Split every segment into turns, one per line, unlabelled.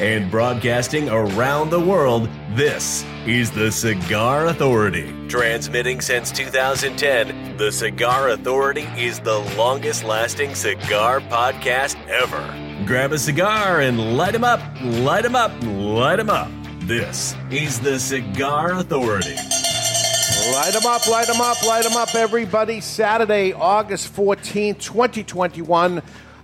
And broadcasting around the world, this is the Cigar Authority. Transmitting since 2010, the Cigar Authority is the longest lasting cigar podcast ever. Grab a cigar and light light 'em up, Light light 'em up, Light light 'em up. This is the Cigar Authority.
Light them up, light them up, light them up, everybody. Saturday, August 14th, 2021.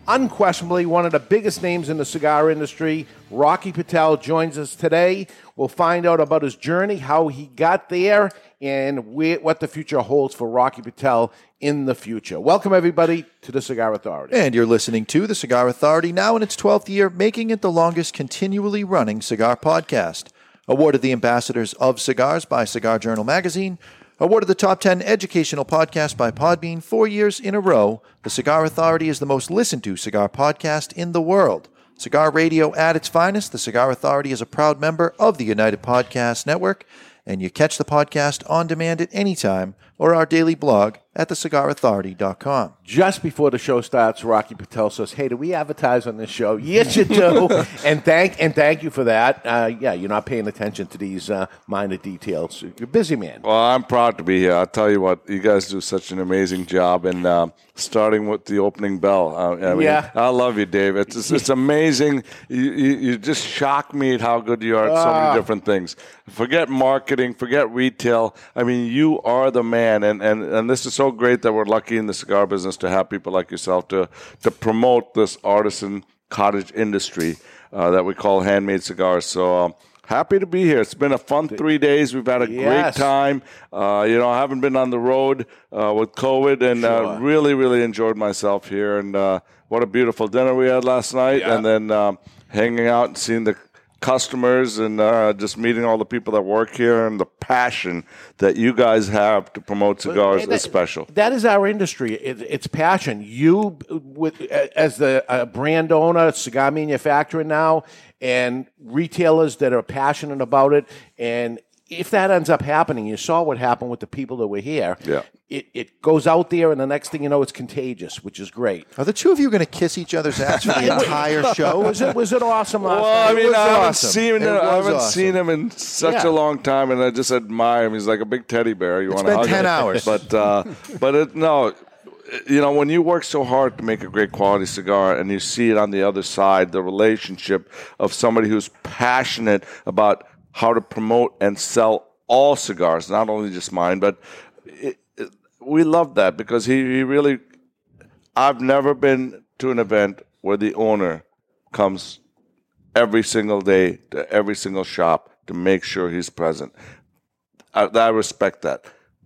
Unquestionably, one of the biggest names in the cigar industry, Rocky Patel, joins us today. We'll find out about his journey, how he got there, and where, what the future holds for Rocky Patel in the future. Welcome, everybody, to the Cigar Authority.
And you're listening to the Cigar Authority, now in its 12th year, making it the longest continually running cigar podcast. Awarded the Ambassadors of Cigars by Cigar Journal Magazine. Awarded the Top 10 Educational Podcast by Podbean four years in a row. The Cigar Authority is the most listened to cigar podcast in the world. Cigar radio at its finest, the Cigar Authority is a proud member of the United Podcast Network, and you catch the podcast on demand at any time or our daily blog at thecigarauthority.com.
Just before the show starts, Rocky Patel says, "Hey, do we advertise on this show?" Yes, you do, and thank and thank you for that. Uh, yeah, you're not paying attention to these uh, minor details. You're a busy man.
Well, I'm proud to be here. I'll tell you what, you guys do such an amazing job, and uh, starting with the opening bell. Uh, I mean,
Yeah.
I love you, Dave. It's it's, it's amazing. You, you you just shock me at how good you are at so
Ah.
many different things. Forget marketing, forget retail. I mean, you are the man, and, and, and this is so great that we're lucky in the cigar business to have people like yourself to to promote this artisan cottage industry uh, that we call handmade cigars. So. Um, Happy to be here. It's been a fun three days. We've had a
Yes.
great time. Uh, you know, I haven't been on the road uh, with COVID, and
Sure.
uh, really, really enjoyed myself here. And uh, what a beautiful dinner we had last night,
Yeah.
and then um, hanging out and seeing the customers and uh, just meeting all the people that work here and the passion that you guys have to promote cigars
And that-
is special.
That is our industry. It, it's passion. You, with as the uh, brand owner, cigar manufacturer now, and retailers that are passionate about it, and if that ends up happening, you saw what happened with the people that were here.
Yeah.
It, it goes out there, and the next thing you know, it's contagious, which is great.
Are the two of you going to kiss each other's ass for the entire show?
Was it was it awesome last
Well, I mean, I haven't
awesome.
seen him. I haven't
awesome.
seen him in such
Yeah.
a long time, and I just admire him. He's like a big teddy bear. You want to
been
hug
10
him.
hours.
but uh, but it, no, you know when you work so hard to make a great quality cigar, and you see it on the other side, the relationship of somebody who's passionate about how to promote and sell all cigars, not only just mine, but it, it, we love that because he, he really. I've never been to an event where the owner comes every single day to every single shop to make sure he's present. I, I respect that.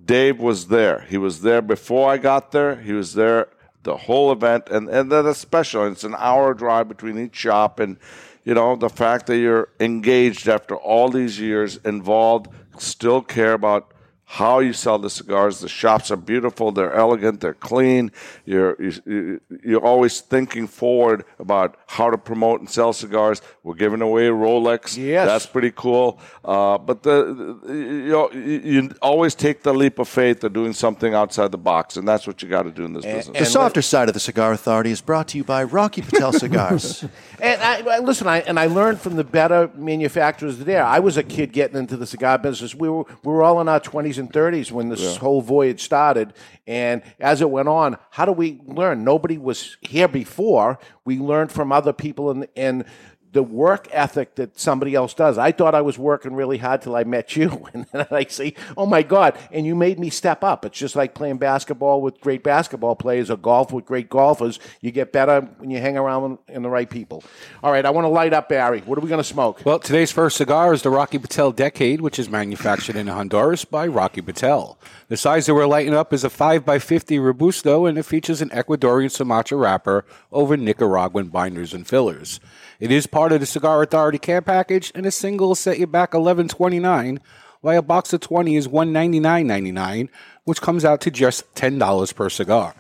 Dave was there. He was there before I got there. He was there the whole event, and and that is special. It's an hour drive between each shop, and you know the fact that you're engaged after all these years, involved, still care about how you sell the cigars. The shops are beautiful. They're elegant. They're clean. You're you, you're always thinking forward about how to promote and sell cigars. We're giving away Rolex.
Yes.
that's pretty cool. Uh, but the, the you, know, you you always take the leap of faith of doing something outside the box, and that's what you got to do in this business.
The softer side of the Cigar Authority is brought to you by Rocky Patel Cigars.
And I, I listen, I, and I learned from the better manufacturers there. I was a kid getting into the cigar business. We were we were all in our and thirties when this whole voyage started. And as it went on, how do we learn? Nobody was here before. We learned from other people and and the work ethic that somebody else does. I thought I was working really hard till I met you, and then I see, oh my God! And you made me step up. It's just like playing basketball with great basketball players or golf with great golfers. You get better when you hang around in the right people. All right, I want to light up Barry. What are we going to smoke?
Well, today's first cigar is the Rocky Patel Decade, which is manufactured in Honduras by Rocky Patel. The size that we're lighting up is a 5x50 Robusto, and it features an Ecuadorian Sumatra wrapper over Nicaraguan binders and fillers. It is part of the Cigar Authority care package, and a single set you back eleven twenty nine, while a box of 20 is one ninety nine ninety nine, which comes out to just $10 per cigar.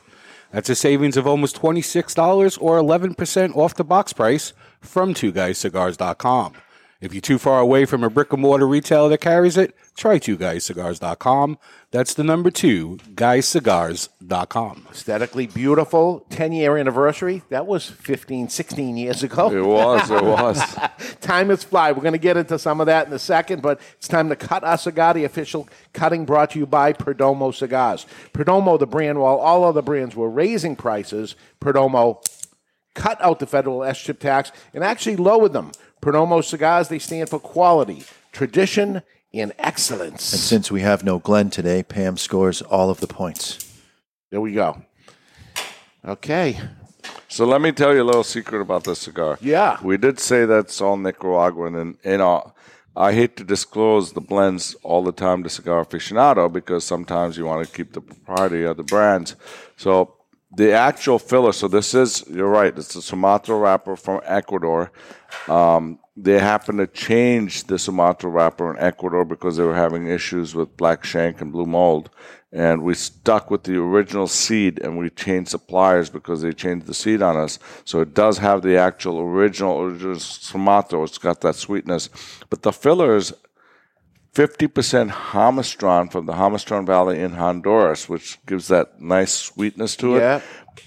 That's a savings of almost $26 or 11% off the box price from twoguyscigars.com. If you're too far away from a brick and mortar retailer that carries it, try twoguyscigars.com. That's the number two, guyscigars.com.
Aesthetically beautiful. 10 year anniversary. That was 15, 16 years ago.
It was, it was.
time is fly. We're going to get into some of that in a second, but it's time to cut our cigar. The official cutting brought to you by Perdomo Cigars. Perdomo, the brand, while all other brands were raising prices, Perdomo cut out the federal S chip tax and actually lowered them. Perdomo Cigars, they stand for quality, tradition, and excellence.
And since we have no Glenn today, Pam scores all of the points.
There we go. Okay.
So let me tell you a little secret about this cigar.
Yeah.
We did say that's all Nicaraguan, and you know, I hate to disclose the blends all the time to cigar aficionado because sometimes you want to keep the propriety of the brands. So the actual filler. So this is you're right. It's a Sumatra wrapper from Ecuador. Um, they happened to change the Sumatra wrapper in Ecuador because they were having issues with black shank and blue mold. And we stuck with the original seed and we changed suppliers because they changed the seed on us. So it does have the actual original, original Sumatra. It's got that sweetness. But the fillers, 50% Jamastran from the Jamastran Valley in Honduras, which gives that nice sweetness to it.
Yeah.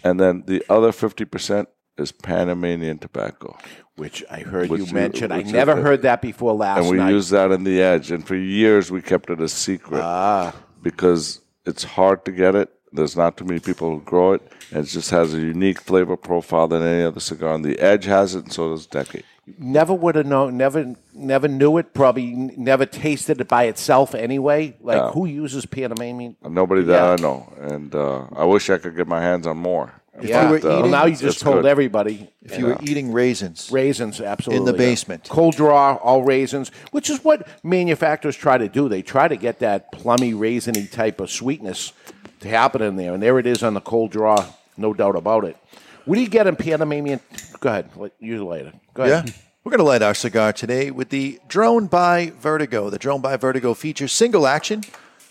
And then the other 50% is Panamanian tobacco.
Which I heard
Which
you mention. I never heard that before last
and we
night.
use that in the edge. And for years, we kept it a secret
ah,
because it's hard to get it. There's not too many people who grow it, and it just has a unique flavor profile than any other cigar. And the Edge has it, and so does Decade.
never would have known. Never, never knew it. Probably never tasted it by itself anyway. Like
Yeah.
who uses Panamanian?
Nobody that
Yeah.
I know, and uh, I wish I could get my hands on more.
Yeah.
were
But, uh,
well, now you just told
good.
everybody.
If you were eating raisins,
Raisins, absolutely.
In the
yeah.
basement.
Cold draw, all raisins, which is what manufacturers try to do. They try to get that plummy, raisiny type of sweetness to happen in there. And there it is on the cold draw, no doubt about it. What do you get in Panamanian? Go ahead. You later. Go ahead. Yeah.
We're going to light our cigar today with the Drone by Vertigo. The Drone by Vertigo features single action,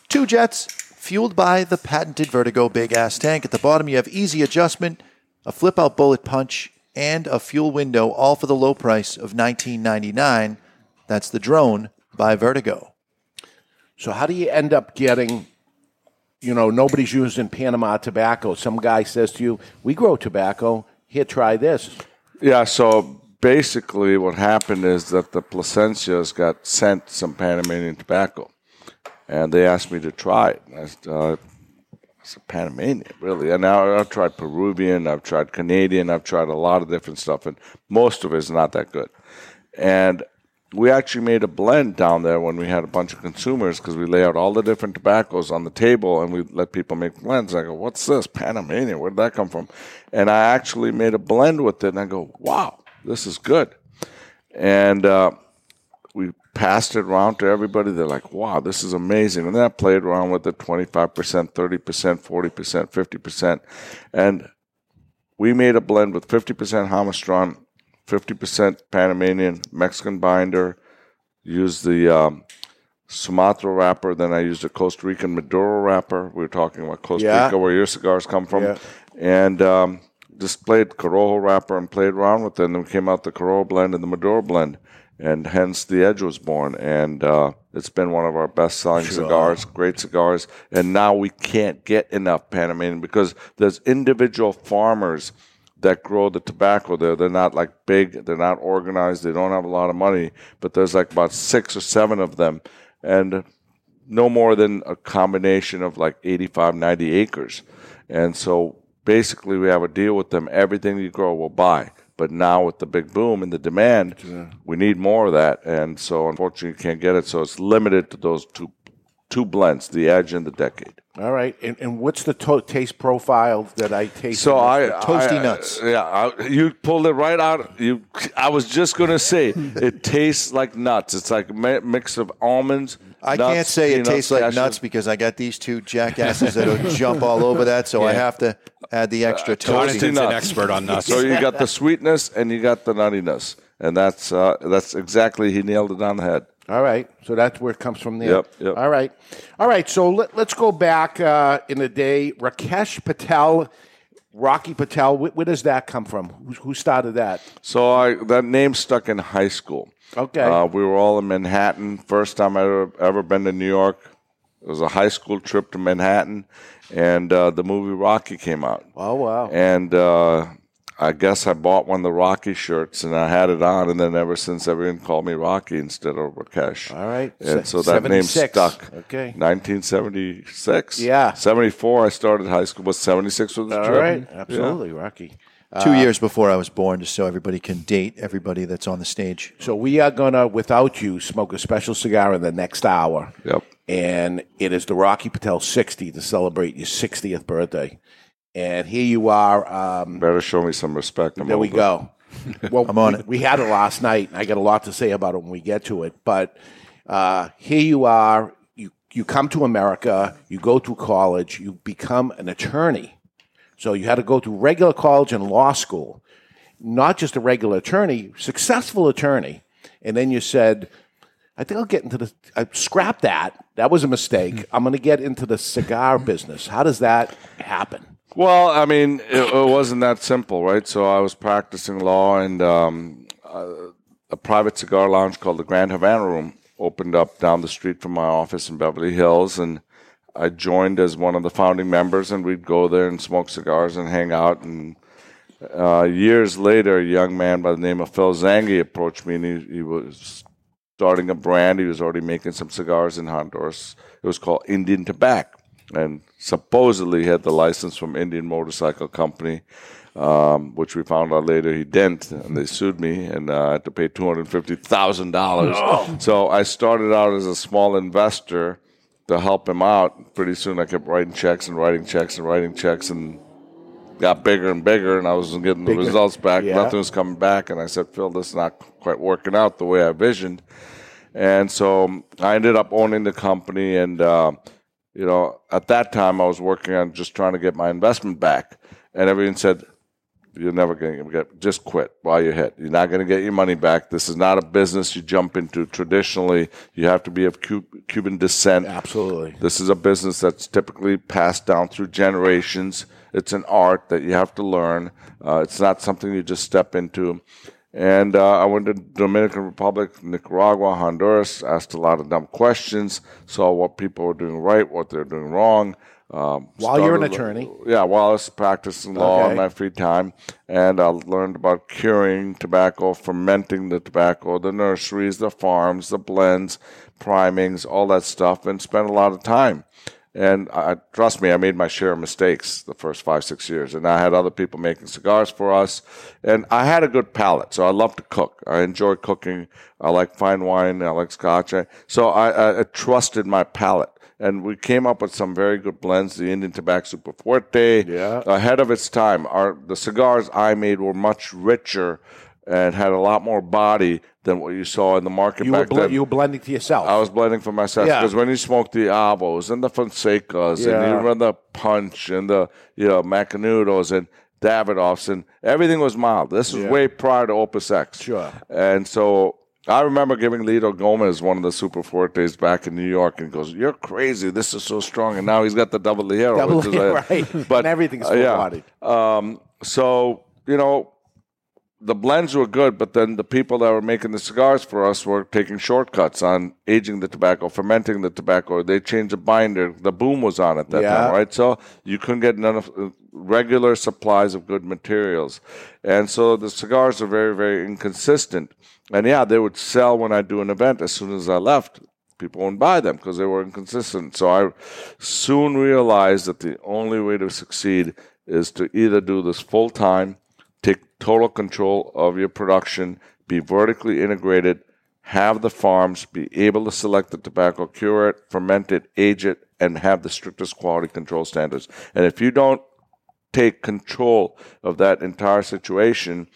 two jets, fueled by the patented Vertigo big ass tank. At the bottom, you have easy adjustment, a flip out bullet punch, and a fuel window, all for the low price of $19.99. That's the Drone by Vertigo.
So how do you end up getting, you know, nobody's using Panama tobacco. Some guy says to you, we grow tobacco. Here, try this.
Yeah, so basically what happened is that the Plasencias got sent some Panamanian tobacco, and they asked me to try it. I said, uh, I said Panamanian, really? And now I've tried Peruvian, I've tried Canadian, I've tried a lot of different stuff, and most of it is not that good. And we actually made a blend down there when we had a bunch of consumers because we lay out all the different tobaccos on the table and we let people make blends. I go, what's this? Panamanian. Where did that come from? And I actually made a blend with it and I go, wow, this is good. And uh, we passed it around to everybody. They're like, wow, this is amazing. And then I played around with it 25%, 30%, 40%, 50%. And we made a blend with 50% Jamastran, 50% Panamanian, Mexican binder, used the um, Sumatra wrapper, then I used a Costa Rican Maduro wrapper. We were talking about Costa
Yeah.
Rica, where your cigars come from.
Yeah.
And um, just played Corojo wrapper and played around with it. And then we came out the Corojo blend and the Maduro blend. And hence the Edge was born. And uh, it's been one of our best selling cigars, great cigars. And now we can't get enough Panamanian because there's individual farmers that grow the tobacco there. They're not like big, they're not organized, they don't have a lot of money, but there's like about six or seven of them. And no more than a combination of like 85, 90 acres. And so basically, we have a deal with them. Everything you grow, we'll buy. But now with the big boom and the demand, we need more of that. And so unfortunately, you can't get it. So it's limited to those two two blends, the Edge and the Decade.
All right. And, and what's the to- taste profile that I taste?
So I
toasty
I-
nuts.
Yeah, I, you pulled it right out. You, I was just gonna say it tastes like nuts. It's like a mix of almonds.
I
nuts,
can't say it tastes like
cashews.
nuts because I got these two jackasses that'll jump all over that, so I have to add the extra toasty.
Jonathan's an
nuts.
expert on nuts.
So you got the sweetness and you got the nuttiness, and that's uh, that's exactly he nailed it on the head.
All right. So that's where it comes from there.
Yep, yep.
All right. All right. So let, let's go back uh, in the day. Rakesh Patel Rocky Patel. Where, where does that come from? Who, who started that?
So I that name stuck in high school.
Okay.
Uh, we were all in Manhattan. First time I ever ever been to New York. It was a high school trip to Manhattan, and uh, the movie Rocky came out.
oh wow.
And uh, I guess I bought one of the Rocky shirts, and I had it on. And then ever since, everyone called me Rocky instead of Rakesh.
All right.
And so that name stuck.
Okay.
1976.
Yeah.
74. I started high school. Was 76 was the
All
trip.
right. Absolutely, Rocky.
Two uh, years before I was born, just so everybody can date everybody that's on the stage.
So we are gonna, without you, smoke a special cigar in the next hour.
Yep.
and it is the Rocky Patel 60 to celebrate your 60th birthday. And here you are. Um,
Better show me some respect. I'm
there we go. Well,
I'm on
we,
it.
we had it last night. and I got a lot to say about it when we get to it. But uh, here you are. You you come to America. You go through college. You become an attorney. So you had to go through regular college and law school, not just a regular attorney, successful attorney. And then you said, I think I'll get into the, I scrap that. That was a mistake. I'm going to get into the cigar business. How does that happen?
Well, I mean, it, it wasn't that simple, right? So I was practicing law, and um, uh, a private cigar lounge called the Grand Havana Room opened up down the street from my office in Beverly Hills, and I joined as one of the founding members, and we'd go there and smoke cigars and hang out. And uh, years later, a young man by the name of Phil Zanghi approached me, and he, he was starting a brand. He was already making some cigars in Honduras. It was called Indian Tobacco, and supposedly he had the license from Indian Motorcycle Company, um, which we found out later he didn't, and they sued me, and uh, I had to pay two hundred fifty thousand dollars. So I started out as a small investor to help him out. Pretty soon, I kept writing checks and writing checks and writing checks, and got bigger and bigger, and I wasn't getting the results back.
Yeah.
Nothing was coming back, and I said, Phil, this is not quite working out the way I visioned. And so I ended up owning the company, and uh, you know, at that time I was working on just trying to get my investment back, and everyone said, "You're never going to get. Just quit while you're hit. You're not going to get your money back. This is not a business you jump into. Traditionally, you have to be of Cuban descent.
Absolutely.
This is a business that's typically passed down through generations. It's an art that you have to learn. Uh, it's not something you just step into. And uh, I went to Dominican Republic, Nicaragua, Honduras, asked a lot of dumb questions, saw what people were doing right, what they're doing wrong. Um,
While you're an attorney?
Yeah, while I was practicing law
Okay.
in my free time. And I learned about curing tobacco, fermenting the tobacco, the nurseries, the farms, the blends, primings, all that stuff, and spent a lot of time. And I, trust me, I made my share of mistakes the first five, six years. And I had other people making cigars for us. And I had a good palate. So I love to cook. I enjoy cooking. I like fine wine. I like scotch. So I, I, I trusted my palate. And we came up with some very good blends. The Indian Tobacco Super Fuerte,
Yeah.
ahead of its time. Our the cigars I made were much richer and had a lot more body than what you saw in the market
You were,
back
bl-
then.
you were blending to yourself.
I was blending for myself
Yeah.
because when you smoke the Avos and the Fonsecas and
Yeah.
you run the Punch and the you know Macanudos and Davidoffs and everything was mild. This was
Yeah.
way prior to Opus X.
Sure.
And so I remember giving Litto Gomez one of the Super Fortes back in New York, and goes, "You're crazy. This is so strong." And now he's got the double Ligero,
Double
which is
right.
But
And everything's
uh, yeah.
full-bodied.
Um, so you know, the blends were good, but then the people that were making the cigars for us were taking shortcuts on aging the tobacco, fermenting the tobacco. They changed the binder. The boom was on at that
Yeah.
time, right? So you couldn't get none of uh, regular supplies of good materials, and so the cigars are very, very inconsistent. And yeah, they would sell when I do an event. As soon as I left, people wouldn't buy them because they were inconsistent. So I soon realized that the only way to succeed is to either do this full time, total control of your production, be vertically integrated, have the farms, be able to select the tobacco, cure it, ferment it, age it, and have the strictest quality control standards. And if you don't take control of that entire situation,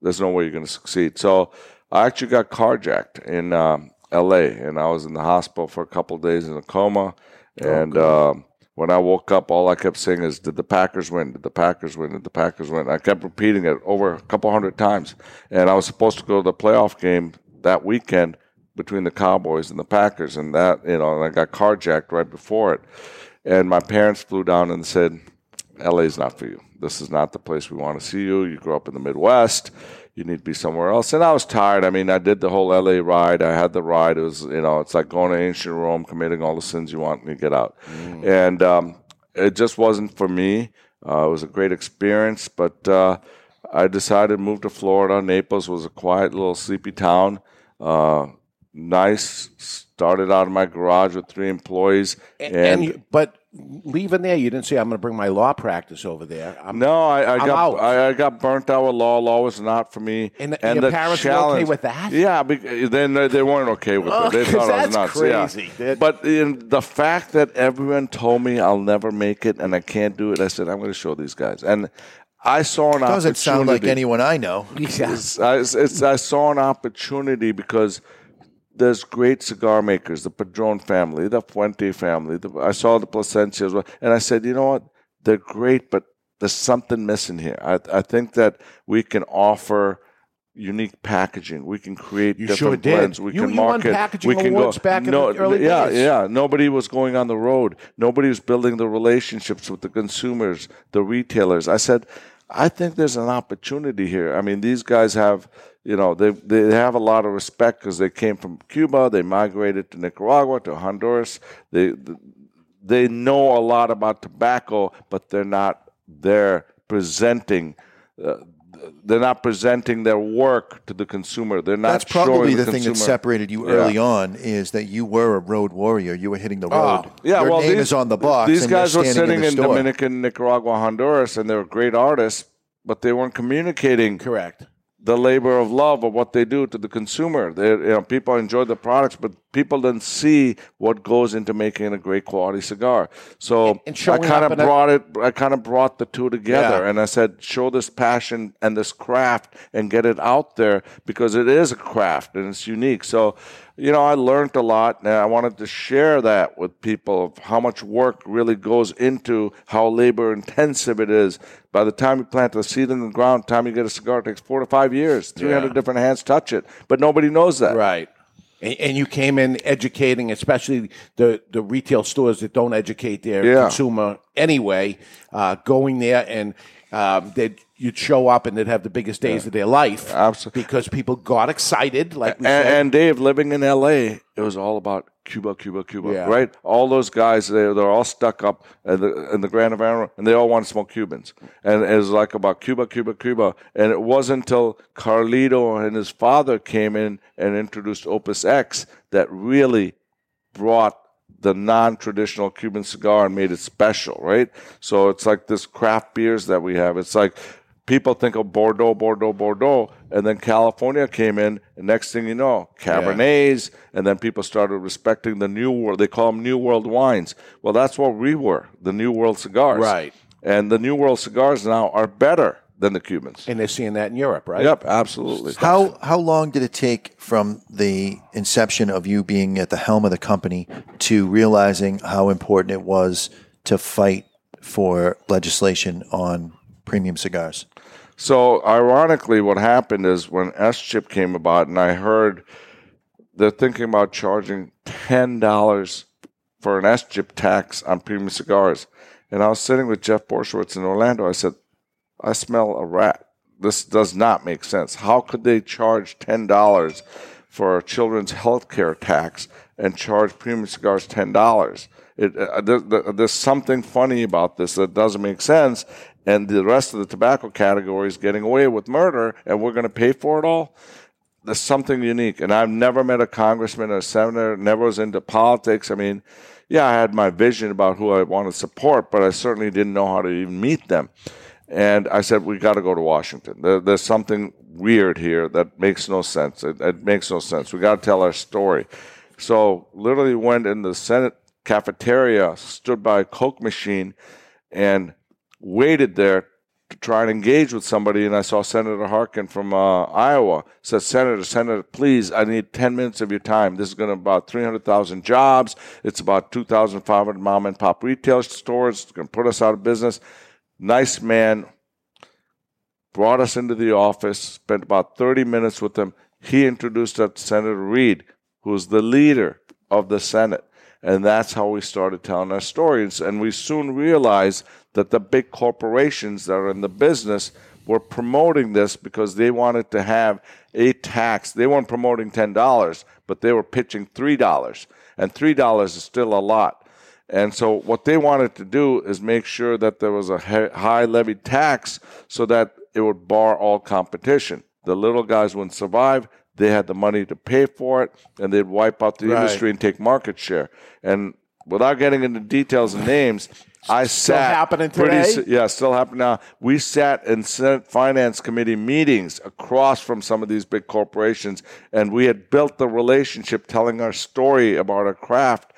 there's no way you're going to succeed. So I actually got carjacked in um, L.A. and I was in the hospital for a couple of days in a coma. And um, when I woke up, all I kept saying is, "Did the Packers win? Did the Packers win? Did the Packers win?" I kept repeating it over a couple hundred times. And I was supposed to go to the playoff game that weekend between the Cowboys and the Packers, and that you know, and I got carjacked right before it. And my parents flew down and said, LA is not for you. This is not the place we want to see you. You grew up in the Midwest. You need to be somewhere else. And I was tired. I mean, I did the whole LA ride. I had the ride. It was, you know, it's like going to ancient Rome, committing all the sins you want, and you get out. And um, it just wasn't for me. Uh, it was a great experience, but uh, I decided to move to Florida. Naples was a quiet little sleepy town. Uh, nice. Started out in my garage with three employees,
And,
and,
and you- but leaving there, you didn't say I'm going to bring my law practice over there. I'm,
no, I, I
I'm
got
out.
I, I got burnt out with law. Law was not for me.
And the- your parents were okay with that?
Yeah, then they they weren't okay with
Oh,
it. They
'cause
thought I was nuts.
crazy.
Yeah.
That-
But in the fact that everyone told me I'll never make it and I can't do it, I said I'm going to show these guys. And I saw an
Doesn't sound like anyone I know.
It's- I, it's, I saw an opportunity because there's great cigar makers, the Padron family, the Fuente family. The, I saw the Plasencia as well, and I said, you know what? They're great, but there's something missing here. I, I think that we can offer unique packaging. We can create
You
different
sure
blends. We
You-
can
you
market.
packaging
we can
awards
go,
back in the early
yeah,
days.
Yeah, nobody was going on the road. Nobody was building the relationships with the consumers, the retailers. I said, I think there's an opportunity here. I mean, these guys have, you know, they they have a lot of respect because they came from Cuba, they migrated to Nicaragua, to Honduras. They they know a lot about tobacco, but they're not there presenting. Uh, they're not presenting their work to the consumer. They're not.
That's probably the,
the,
thing that separated you
Yeah.
early on is that you were a road warrior. You were hitting the road.
Oh, Yeah,
Your
well,
name
these,
is on the box.
These guys were sitting
in, the
in. Dominican, Nicaragua, Honduras, and they were great artists, but they weren't communicating
correct.
The labor of love of what they do to the consumer. They, you know, people enjoy the products, but people don't see what goes into making a great quality cigar. So
and
I kind of
in a-
brought it. I kind of brought the two together,
Yeah.
and I said, show this passion and this craft, and get it out there because it is a craft and it's unique. So. You know, I learned a lot, and I wanted to share that with people of how much work really goes into how labor intensive it is. By the time you plant the seed in the ground, time you get a cigar it takes four to five years. Three hundred
Yeah.
different hands touch it, but nobody knows that.
Right. And, and you came in educating, especially the, the retail stores that don't educate their
Yeah.
consumer anyway, uh, going there and um, they'd, you'd show up and they'd have the biggest days of their life.
Absolutely.
Because people got excited, like we
And,
said.
and Dave, living in L.A., it was all about Cuba, Cuba, Cuba,
Yeah.
right? All those guys, they, they're all stuck up in the, in the Grand Havana, and they all want to smoke Cubans. And it was like about Cuba, Cuba, Cuba. And it wasn't until Carlito and his father came in and introduced Opus X that really brought the non-traditional Cuban cigar and made it special, right? So it's like this craft beers that we have. It's like people think of Bordeaux, Bordeaux, Bordeaux, and then California came in, and next thing you know, Cabernets, and then people started respecting the New World. They call them New World wines. Well, that's what we were, the New World cigars.
Right.
And the New World cigars now are better than the Cubans.
and they're seeing that in Europe, right?
Yep, absolutely.
How how long did it take from the inception of you being at the helm of the company to realizing how important it was to fight for legislation on premium cigars?
So, ironically, what happened is when S chip came about, and I heard they're thinking about charging ten dollars for an S chip tax on premium cigars, and I was sitting with Jeff Borysiewicz in Orlando. I said, "I smell a rat. This does not make sense. How could they charge ten dollars for a children's health care tax and charge premium cigars ten dollars?" It, uh, there, there- there's something funny about this that doesn't make sense, and the rest of the tobacco category is getting away with murder, and we're going to pay for it all. There's something unique, and I've never met a congressman or a senator. Never was into politics. I mean, yeah, I had my vision about who I want to support, but I certainly didn't know how to even meet them. And I said, we got to go to Washington. There, there's something weird here that makes no sense. It, it makes no sense. We got to tell our story. So literally went in the Senate cafeteria, stood by a Coke machine, and waited there to try and engage with somebody. And I saw Senator Harkin from uh, Iowa. Said, Senator, Senator, please, I need 10 minutes of your time. This is going to about 300,000 jobs. It's about 2,500 mom and pop retail stores. It's going to put us out of business. Nice man. Brought us into the office, spent about 30 minutes with him. He introduced us to Senator Reid, who's the leader of the Senate. And that's how we started telling our stories. And we soon realized that the big corporations that are in the business were promoting this because they wanted to have a tax. They weren't promoting $10, but they were pitching $3. And $3 is still a lot. And so what they wanted to do is make sure that there was a high levy tax so that it would bar all competition. The little guys wouldn't survive. They had the money to pay for it, and they'd wipe out the
Right.
industry and take market share. And without getting into details and names, I
Still
sat
happening today?
s- yeah, still happening now. We sat in Senate Finance Committee meetings across from some of these big corporations, and we had built the relationship, telling our story about our craft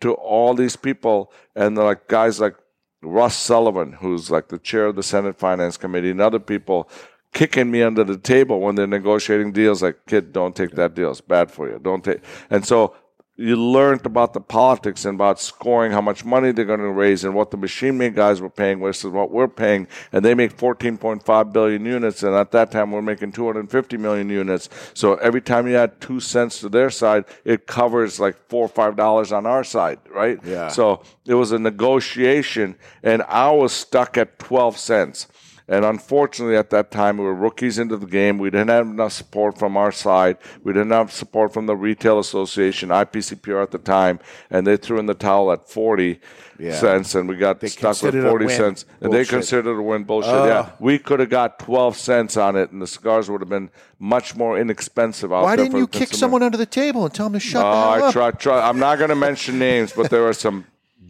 to all these people, and they're like guys like Russ Sullivan, who's like the chair of the Senate Finance Committee, and other people kicking me under the table when they're negotiating deals. Like, kid, don't take that deal; it's bad for you. Don't take. And so you learned about the politics and about scoring, how much money they're going to raise, and what the machine made guys were paying versus what we're paying. And they make 14.5 billion units, and at that time we're making 250 million units. So every time you add two cents to their side, it covers like four or five dollars on our side, right?
Yeah.
So it was a negotiation, and I was stuck at 12 cents. And unfortunately, at that time, we were rookies into the game. We didn't have enough support from our side. We didn't have support from the Retail Association, IPCPR at the time, and they threw in the towel at 40
Yeah.
cents, and we got
They
stuck with 40
win.
cents. And they
Bullshit.
considered a win bullshit. yeah. Oh. We could have got 12 cents on it, and the cigars would have been much more inexpensive out
Why didn't you kick someone under the table and tell them to shut
Oh,
the hell
I try, try. I'm not going to mention names, but there were some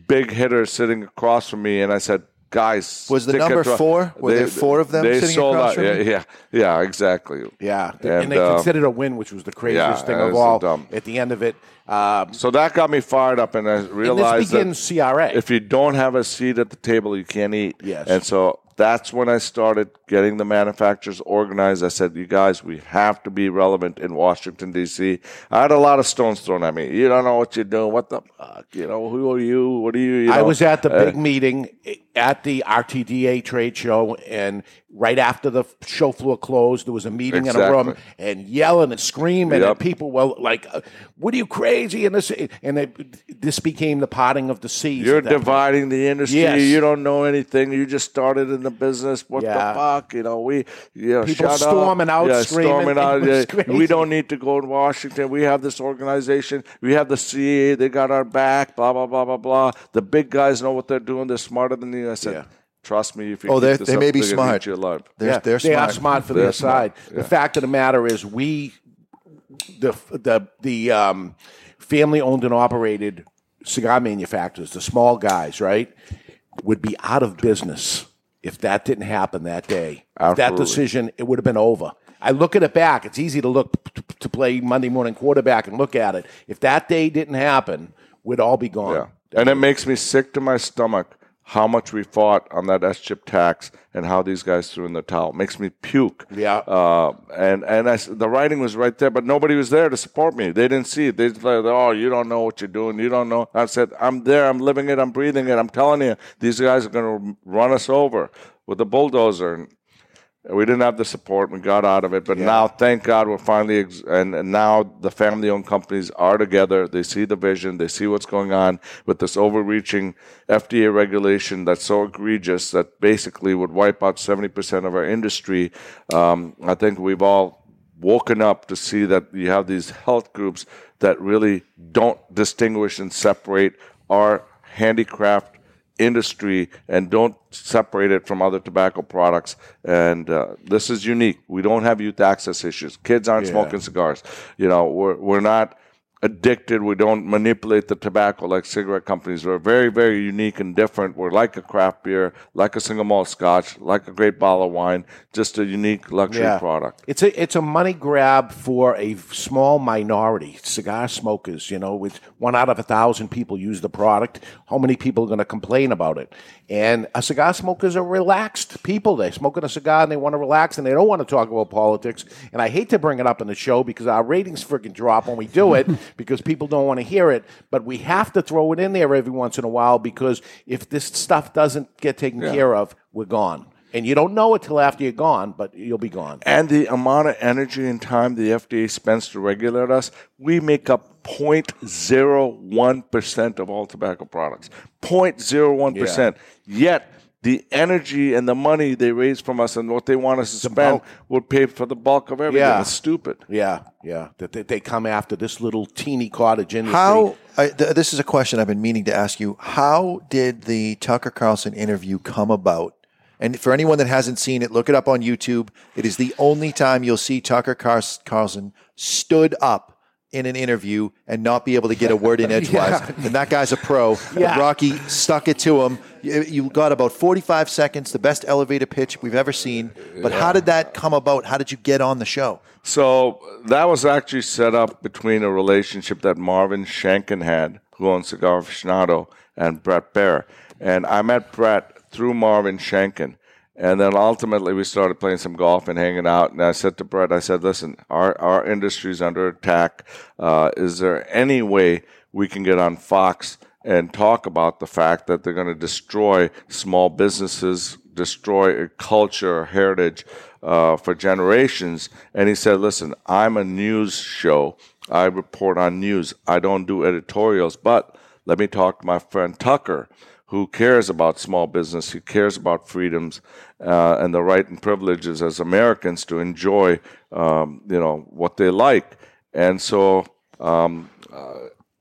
big hitters sitting across from me, and I said, "Guys,
Was the number
it
four? Were there four of them
They
sitting
sold
across
out.
from
yeah,
you?
yeah, yeah, exactly.
Yeah,
And,
and, they
uh,
considered a win, which was the craziest
yeah,
thing of all.
dumb.
At the end of it, um,
So that got me fired up, and I
and this
realized
begins
that
CRA.
if you don't have a seat at the table, you can't eat.
Yes.
And so that's when I started getting the manufacturers organized. I said, "You guys, we have to be relevant in Washington D.C." I had a lot of stones thrown at me. You don't know what you're doing. What the fuck? You know who are you? What are you? you
I was at the
Uh,
big meeting at the RTDA trade show, and right after the show floor closed, there was a meeting in a room, and yelling and screaming,
Yep.
and people were like, uh, "What are you crazy?" And this, and it, this became the parting of the seas.
You're
that point.
dividing the industry.
Yes.
You don't know anything. You just started in the business. What
Yeah.
the fuck? You know, we you know,
People storming
up.
out,
yeah,
screaming.
storming out.
was
Yeah,
crazy.
We don't need to go to Washington. We have this organization. We have the CA. They got our back. Blah blah blah blah blah. The big guys know what they're doing. They're smarter than you. I said,
Yeah.
trust me. If you
Oh, they-
this up,
may be smart.
you alive.
They're,
yeah,
they're
they
smart.
are smart for
They're
their
smart,
side.
yeah.
The fact of the matter is, we the the the um, family owned and operated cigar manufacturers, the small guys, right, would be out of business if that didn't happen that day. If that decision, it would have been over. I look at it back. It's easy to look to, to play Monday morning quarterback and look at it. If that day didn't happen, we'd all be gone.
Yeah. And it makes me sick to my stomach how much we fought on that S chip tax and how these guys threw in the towel. makes me puke.
Yeah.
Uh, and and I the writing was right there, but nobody was there to support me. They didn't see it. They just like, oh, you don't know what you're doing. You don't know. I said, I'm there. I'm living it. I'm breathing it. I'm telling you, these guys are going to run us over with a bulldozer. And we didn't have the support. We got out of it, but now, thank God, we're finally ex- and, and now the family-owned companies are together. They see the vision. They see what's going on with this overreaching FDA regulation that's so egregious that basically would wipe out seventy percent of our industry. Um, I think we've all woken up to see that you have these health groups that really don't distinguish and separate our handicraft industry and don't separate it from other tobacco products. And uh, this is unique. We don't have youth access issues. Kids aren't smoking cigars. You know, we're we're not addicted. We don't manipulate the tobacco like cigarette companies. We're very, very unique and different. We're like a craft beer, like a single malt scotch, like a great bottle of wine, just a unique luxury product.
It's a it's a money grab for a small minority, cigar smokers. You know, with one out of a thousand people use the product. How many people are going to complain about it? And uh, cigar smokers are relaxed people. They're smoking a cigar and they want to relax and they don't want to talk about politics. And I hate to bring it up in the show because our ratings freaking drop when we do it because people don't want to hear it. But we have to throw it in there every once in a while because if this stuff doesn't get taken care of, we're gone. and you don't know it till after you're gone, but you'll be gone.
and the amount of energy and time the FDA spends to regulate us, we make up 0.01% of all tobacco products. 0.01%. Yet the energy and the money they raise from us and what they want us to spend
bulk.
would pay for the bulk of everything.
Yeah.
It's stupid.
Yeah, yeah. That they, they come after this little teeny cottage industry.
How? I, th- this is a question I've been meaning to ask you. How did the Tucker Carlson interview come about? And for anyone that hasn't seen it, look it up on YouTube. It is the only time you'll see Tucker Car- Carlson stood up in an interview and not be able to get a word in edgewise. And that guy's a pro.
Yeah.
Rocky stuck it to him. You, you got about 45 seconds, the best elevator pitch we've ever seen. But how did that come about? How did you get on the show?
So that was actually set up between a relationship that Marvin Shanken had, who owns Cigar Aficionado, and Bret Baier. And I met Bret through Marvin Shanken. And then ultimately we started playing some golf and hanging out. And I said to Bret, I said, listen, our, our industry's under attack. Uh, is there any way we can get on Fox and talk about the fact that they're going to destroy small businesses, destroy a culture, heritage uh, for generations. And he said, "Listen, I'm a news show. I report on news. I don't do editorials. But let me talk to my friend Tucker." Who cares about small business? Who cares about freedoms uh, and the right and privileges as Americans to enjoy, um, you know, what they like? And so um,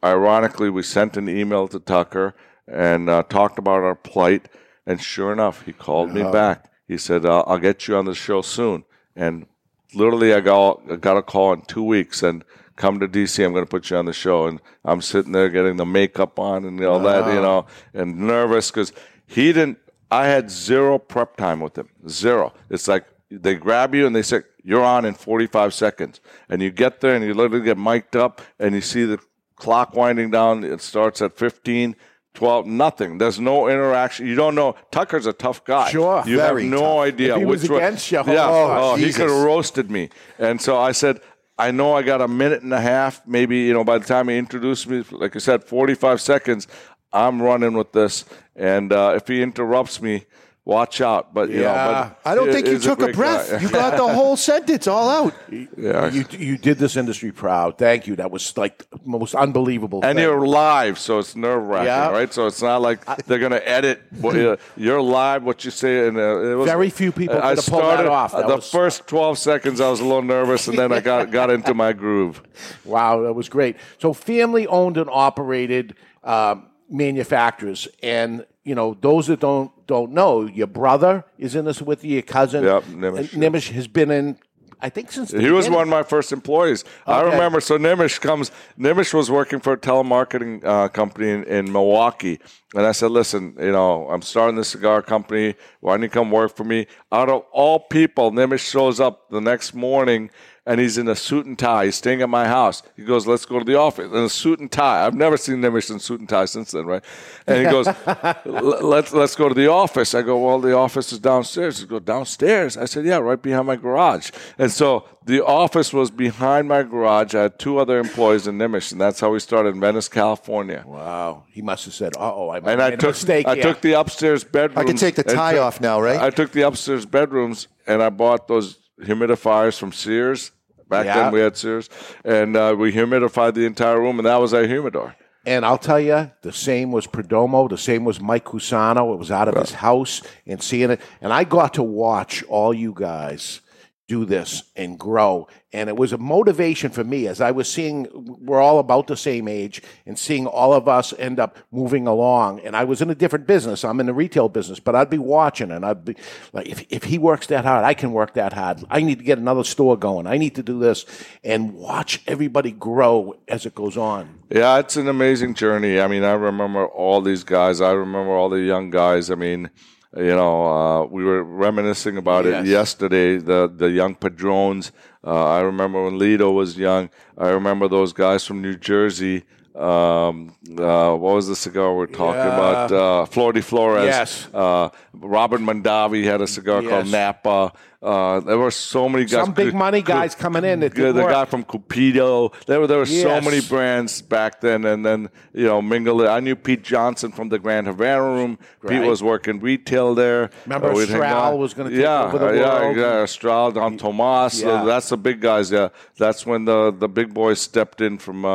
ironically, we sent an email to Tucker and uh, talked about our plight. And sure enough, he called me back. He said, uh, "I'll get you on the show soon." And literally, I got I got a call in two weeks and come to DC. I'm going to put you on the show. And I'm sitting there getting the makeup on and all that, you ah. know, and nervous because he didn't. I had zero prep time with him. Zero. It's like they grab you and they say you're on in 45 seconds, and you get there and you literally get mic'd up and you see the clock winding down. It starts at 15. 12, nothing. There's no interaction. You don't know. Tucker's a tough guy.
Sure.
You have no
tough.
idea
If he was
which one-
against you, oh,
Yeah.
oh,
Oh, he could have roasted me. And so I said, I know I got a minute and a half. Maybe, you know, by the time he introduced me, like I said, 45 seconds, I'm running with this. And uh, if he interrupts me, watch out. But, you know,
Yeah.
but
I don't
he-
think you took a
great
breath.
guy.
You got the whole sentence all out.
yeah.
You, you did this industry proud. Thank you. That was like the most unbelievable.
and
thing.
you're live, so it's nerve wracking,
Yeah.
right? So it's not like they're going to edit. what you- You're live, what you say, and uh, it was
Very few people
I
could have that
started
off. That
the
was-
first 12 seconds, I was a little nervous, and then I got got into my groove.
Wow, that was great. So, family owned and operated um, manufacturers, and you know those that don't don't know, your brother is in this with you, your cousin.
Yep, Nimish,
And. Nimish has been in, I think, since the
He was
beginning.
one of my first employees. I remember. So Nimish comes. Nimish was working for a telemarketing uh, company in, in Milwaukee, and I said, "Listen, you know, I'm starting this cigar company. Why don't you come work for me?" Out of all people, Nimish shows up the next morning. And he's in a suit and tie. He's staying at my house. He goes, "Let's go to the office." In a suit and tie. I've never seen Nimish in suit and tie since then, right? And he goes, "Let's let's go to the office." I go, "Well, the office is downstairs." He goes, "Downstairs?" I said, "Yeah, right behind my garage." And so the office was behind my garage. I had two other employees in Nimish, and that's how we started in Venice, California.
Wow, he must have said, "Uh oh, I
And
made
I
a
took
mistake."
I
here."
took the upstairs bedrooms.
I can take the tie
took-
off now, right?
I took the upstairs bedrooms and I bought those humidifiers from Sears. Back
Yeah.
then we had Sears, and uh, we humidified the entire room, and that was our humidor.
And I'll tell you, the same was Perdomo. The same was Mike Cusano. It was out of his house and seeing it. And I got to watch all you guys do this and grow. And it was a motivation for me as I was seeing we're all about the same age and seeing all of us end up moving along. And I was in a different business. I'm in the retail business, but I'd be watching and I'd be like, if, if he works that hard, I can work that hard. I need to get another store going. I need to do this and watch everybody grow as it goes on.
Yeah, it's an amazing journey. I mean, I remember all these guys. I remember all the young guys. I mean, you know, uh, we were reminiscing about
Yes.
it yesterday. The the young Padrones. Uh, I remember when Lido was young. I remember those guys from New Jersey. Um, uh, what was the cigar we're talking about? Uh, Flor de Flores.
Yes.
Uh, Robert Mondavi had a cigar called Napa. Uh, there were so many guys.
Some big money guys coming in that
the,
work.
guy from Cupido. There were there were so many brands back then, and then you know mingle. it. I knew Pete Johnson from the Grand Havana Room. Pete was working retail there.
Remember
Uh, we'd hang
Astral
out.
was gonna take
yeah,
over the
uh, yeah,
world?
Yeah, Astral, Don Tomas.
Yeah.
Uh, that's the big guys. Yeah, that's when the the big boys stepped in from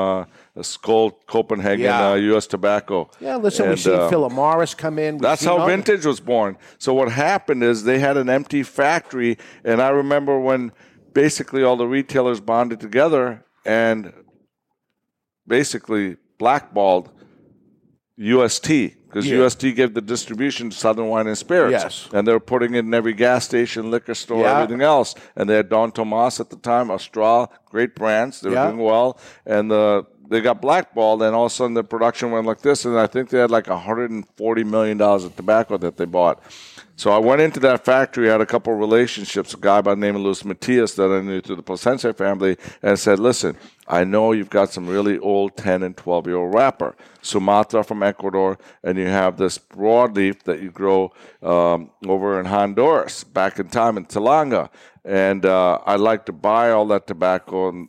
uh, Skoal, Copenhagen,
Yeah.
uh, U.S. Tobacco.
Yeah, listen, we
And,
see
uh,
Philip Morris come in. We've
that's how vintage was born. So what happened is they had an empty factory, and I remember when basically all the retailers bonded together and basically blackballed UST because
Yeah.
UST gave the distribution to Southern Wine and Spirits,
Yes.
and they were putting it in every gas station, liquor store,
Yeah.
everything else. And they had Don Tomas at the time, Astral, great brands. They were
Yeah.
doing well, and the they got blackballed, and all of a sudden the production went like this, and I think they had like 140 million dollars of tobacco that they bought. So I went into that factory, had a couple of relationships, a guy by the name of Luis Matias that I knew through the Plasencia family, and I said, listen, I know you've got some really old 10 and 12 year old wrapper, Sumatra from Ecuador, and you have this broadleaf that you grow um, over in Honduras back in time in Talanga. And uh, I'd like to buy all that tobacco. And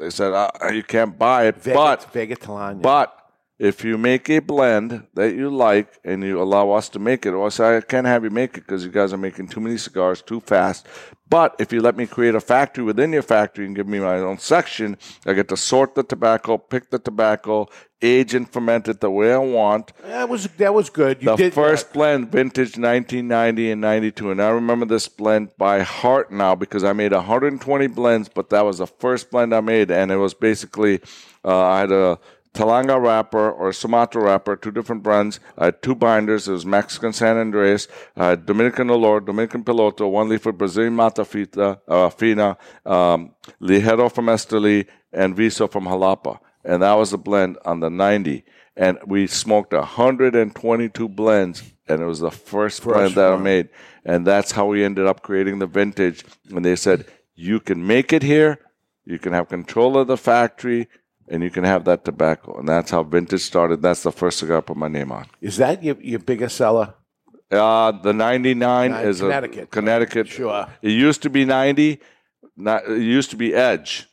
they said, uh, you can't buy it, but
Vega
but if you make a blend that you like and you allow us to make it, or I say I can't have you make it because you guys are making too many cigars too fast. But if you let me create a factory within your factory and give me my own section, I get to sort the tobacco, pick the tobacco, age and ferment it the way I want.
that was that was good. You
The first blend, vintage 1990 and 92. And I remember this blend by heart now because I made 120 blends, but that was the first blend I made. And it was basically, uh, I had a Talanga wrapper or Sumatra wrapper, two different brands. I had two binders. It was Mexican San Andres, had Dominican Olor, Dominican Piloto, one leaf of Brazilian Mata Fina, uh, Fina, um, Ligero from Esteli, and Viso from Jalapa. And that was the blend on the 90. And we smoked 122 blends, and it was the first, blend that I made. And that's how we ended up creating the vintage. And they said, you can make it here, you can have control of the factory, and you can have that tobacco. And that's how vintage started. That's the first cigar I put my name on.
Is that your, your biggest seller?
Uh, the 99
Nine-
is
Connecticut.
a Connecticut.
Sure.
It used to be 90. Not, it used to be Edge.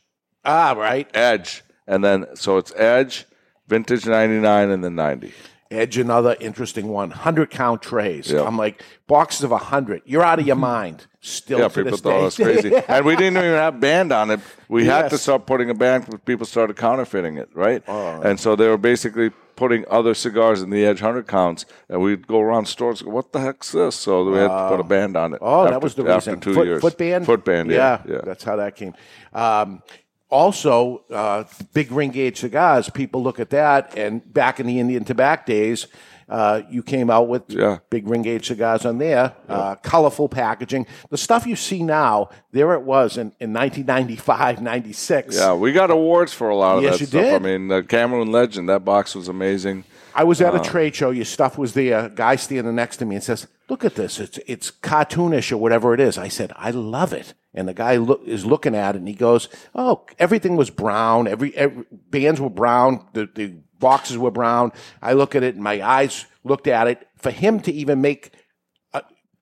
Ah, right.
Edge. And then, so it's Edge, Vintage 99, and then 90.
Edge, another interesting one. Hundred count trays.
Yeah.
I'm like boxes of hundred. You're out of your mind. Still
Yeah, people
this
thought it was crazy. and we didn't even have band on it. We had to start putting a band because people started counterfeiting it, right?
Oh.
And so they were basically putting other cigars in the Edge 100 counts, and we'd go around stores and go, what the heck's this? So we had to put a band on it.
Oh,
after,
that was the
after
reason.
two
foot,
years.
Foot band.
Foot band, yeah. yeah.
that's how that came. Um, also, uh, big ring gauge cigars. People look at that, and back in the Indian tobacco days, uh, you came out with
Yeah.
big ring gauge cigars on there, uh, colorful packaging. The stuff you see now, there it was in, in 1995, 96.
Yeah, we got awards for a lot of
Yes,
that
you
stuff. I mean, the Cameroon Legend, that box was amazing.
I was
Uh.
at a trade show. Your stuff was there. Guy standing next to me and says, "Look at this. It's it's cartoonish or whatever it is." I said, "I love it." And the guy is looking at it and he goes, "Oh, everything was brown. Every, every bands were brown. The the boxes were brown." I look at it and my eyes looked at it. For him to even make,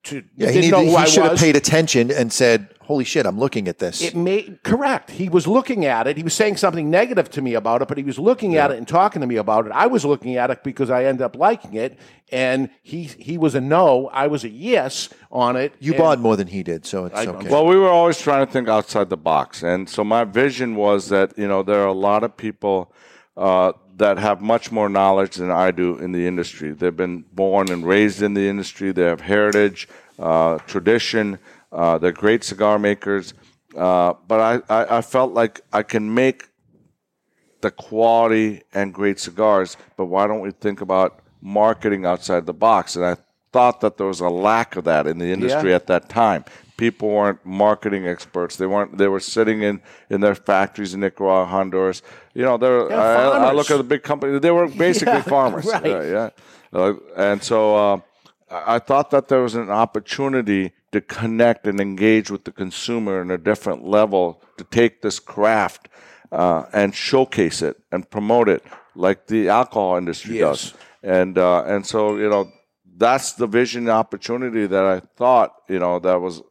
to
Yeah,
didn't
he, needed,
know who
he
I
should have paid attention and said, "Holy shit, I'm looking at this."
It made correct. He was looking at it. He was saying something negative to me about it, but he was looking at it and talking to me about it. I was looking at it because I ended up liking it, and he he was a no. I was a yes on it.
you bought more than he did, so it's
I-
okay.
Well, we were always trying to think outside the box, and so my vision was that you know there are a lot of people uh, that have much more knowledge than I do in the industry. They've been born and raised in the industry. They have heritage, uh, tradition. Uh, they're great cigar makers, uh, but I, I, I felt like I can make the quality and great cigars, but why don't we think about marketing outside the box? And I thought that there was a lack of that in the industry
Yeah.
at that time. People weren't marketing experts. They weren't. They were sitting in, in their factories in Nicaragua, Honduras. You know, they're.
They're
I, I look at the big company. They were basically
Yeah,
farmers.
right.
Uh, yeah. Uh, and so uh, I thought that there was an opportunity to connect and engage with the consumer in a different level to take this craft uh, and showcase it and promote it like the alcohol industry
Yes.
does. And uh, and so you know that's the vision and opportunity that I thought you know that was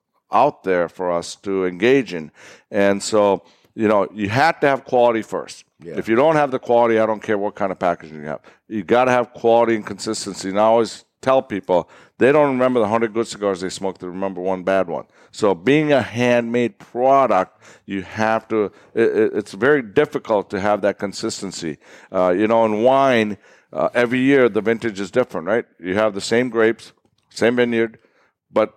out there for us to engage in. And so you know you had to have quality first. If you don't have the quality, I don't care what kind of packaging you have. You got to have quality and consistency. And I always tell people they don't remember the hundred good cigars they smoked; they remember one bad one. So, being a handmade product, you have to. It- it's very difficult to have that consistency. Uh, you know, in wine, uh, every year the vintage is different, right? You have the same grapes, same vineyard, but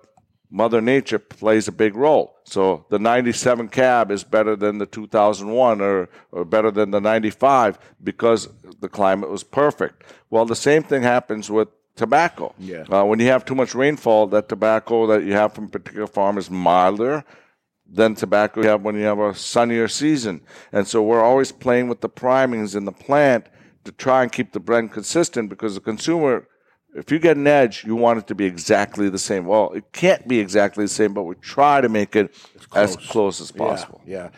Mother Nature plays a big role. So the 97 cab is better than the 2001 or, or better than the 95 because the climate was perfect. Well, the same thing happens with tobacco.
Yeah.
Uh, when you have too much rainfall, that tobacco that you have from a particular farm is milder than tobacco you have when you have a sunnier season. And so we're always playing with the primings in the plant to try and keep the blend consistent because the consumer, if you get an edge, you want it to be exactly the same. Well, it can't be exactly the same, but we try to make it as close as possible.
Yeah. yeah.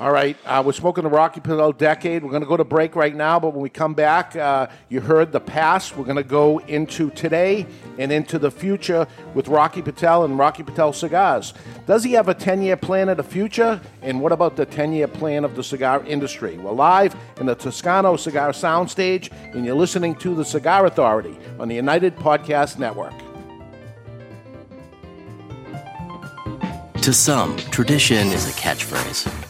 All right. Uh, we're smoking the Rocky Patel Decade. We're going to go to break right now, but when we come back, uh, you heard the past. We're going to go into today and into the future with Rocky Patel and Rocky Patel Cigars. Does he have a 10 year plan of the future? And what about the 10 year plan of the cigar industry? We're live in the Toscano Cigar Soundstage, and you're listening to The Cigar Authority on the United Podcast Network.
To some, tradition is a catchphrase.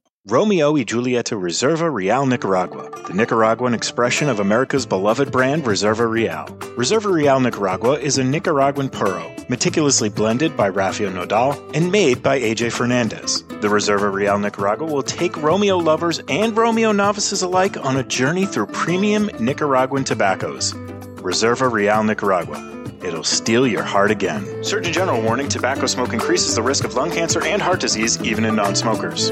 Romeo y Julieta Reserva Real Nicaragua, the Nicaraguan expression of America's beloved brand Reserva Real. Reserva Real Nicaragua is a Nicaraguan puro, meticulously blended by Rafael Nodal and made by AJ Fernandez. The Reserva Real Nicaragua will take Romeo lovers and Romeo novices alike on a journey through premium Nicaraguan tobaccos. Reserva Real Nicaragua. It'll steal your heart again. Surgeon General warning tobacco smoke increases the risk of lung cancer and heart disease even in non smokers.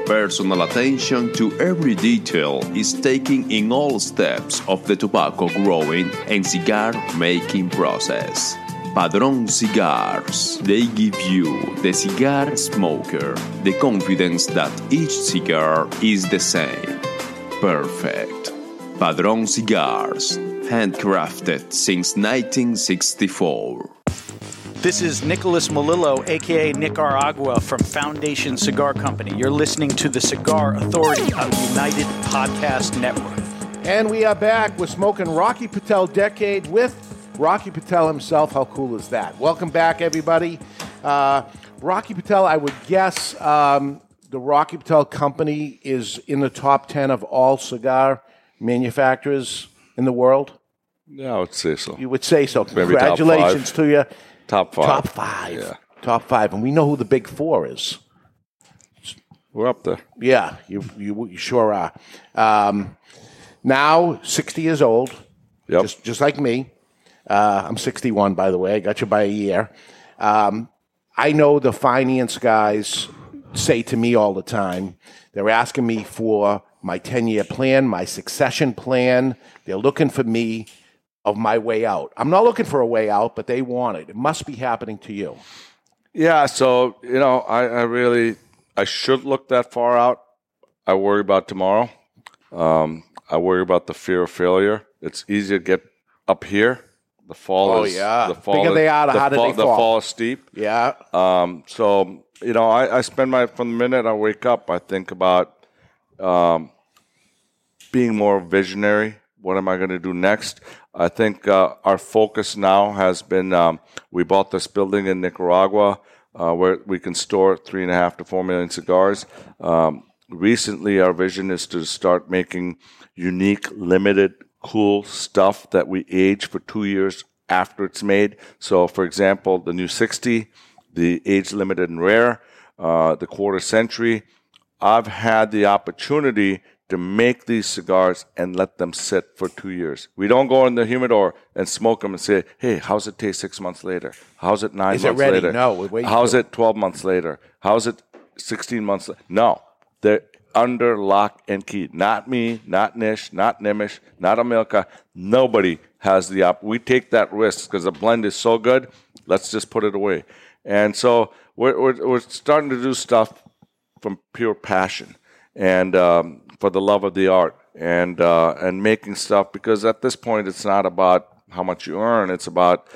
personal attention to every detail is taken in all steps of the tobacco growing and cigar making process. Padron Cigars. They give you, the cigar smoker, the confidence that each cigar is the same. Perfect. Padron Cigars. Handcrafted since 1964.
This is Nicholas Melillo, aka Nicaragua from Foundation Cigar Company. You're listening to the Cigar Authority, a United Podcast Network.
And we are back. We're smoking Rocky Patel Decade with Rocky Patel himself. How cool is that? Welcome back, everybody. Uh, Rocky Patel, I would guess um, the Rocky Patel Company is in the top 10 of all cigar manufacturers in the world.
Yeah, I would say so.
You would say so.
Maybe top
Congratulations
five.
to you.
Top five.
Top five.
Yeah.
Top five. And we know who the big four is.
We're up there.
Yeah, you, you, you sure are. Um, now, 60 years old,
Yep.
just, just like me. Uh, I'm 61, by the way. I got you by a year. Um, I know the finance guys say to me all the time, they're asking me for my 10 year plan, my succession plan. They're looking for me of my way out. I'm not looking for a way out, but they want it. It must be happening to you.
Yeah, so you know, I, I really I should look that far out. I worry about tomorrow. Um, I worry about the fear of failure. It's easy to get up here. The fall
Oh,
is
yeah.
the fall is,
they are, the
the
harder
fall,
they
the
fall.
fall is steep.
Yeah.
Um, so you know, I, I spend my from the minute I wake up, I think about um, being more visionary. What am I going to do next? I think uh, our focus now has been um, we bought this building in Nicaragua uh, where we can store three and a half to four million cigars. Um, recently, our vision is to start making unique, limited, cool stuff that we age for two years after it's made. So, for example, the new 60, the age limited and rare, uh, the quarter century. I've had the opportunity to make these cigars and let them sit for two years. We don't go in the humidor and smoke them and say, "Hey, how's it taste six months later? How's it nine
Is it
months
ready?
later?
No, wait
How's it twelve months later? How's it sixteen months? later? No, they're under lock and key. Not me, not Nish, not Nimish, not Amilcar. Nobody has the op. We take that risk because the blend is so good. Let's just put it away. And so we're, we're, we're starting to do stuff from pure passion and um, for the love of the art and uh, and making stuff because at this point it's not about how much you earn it's about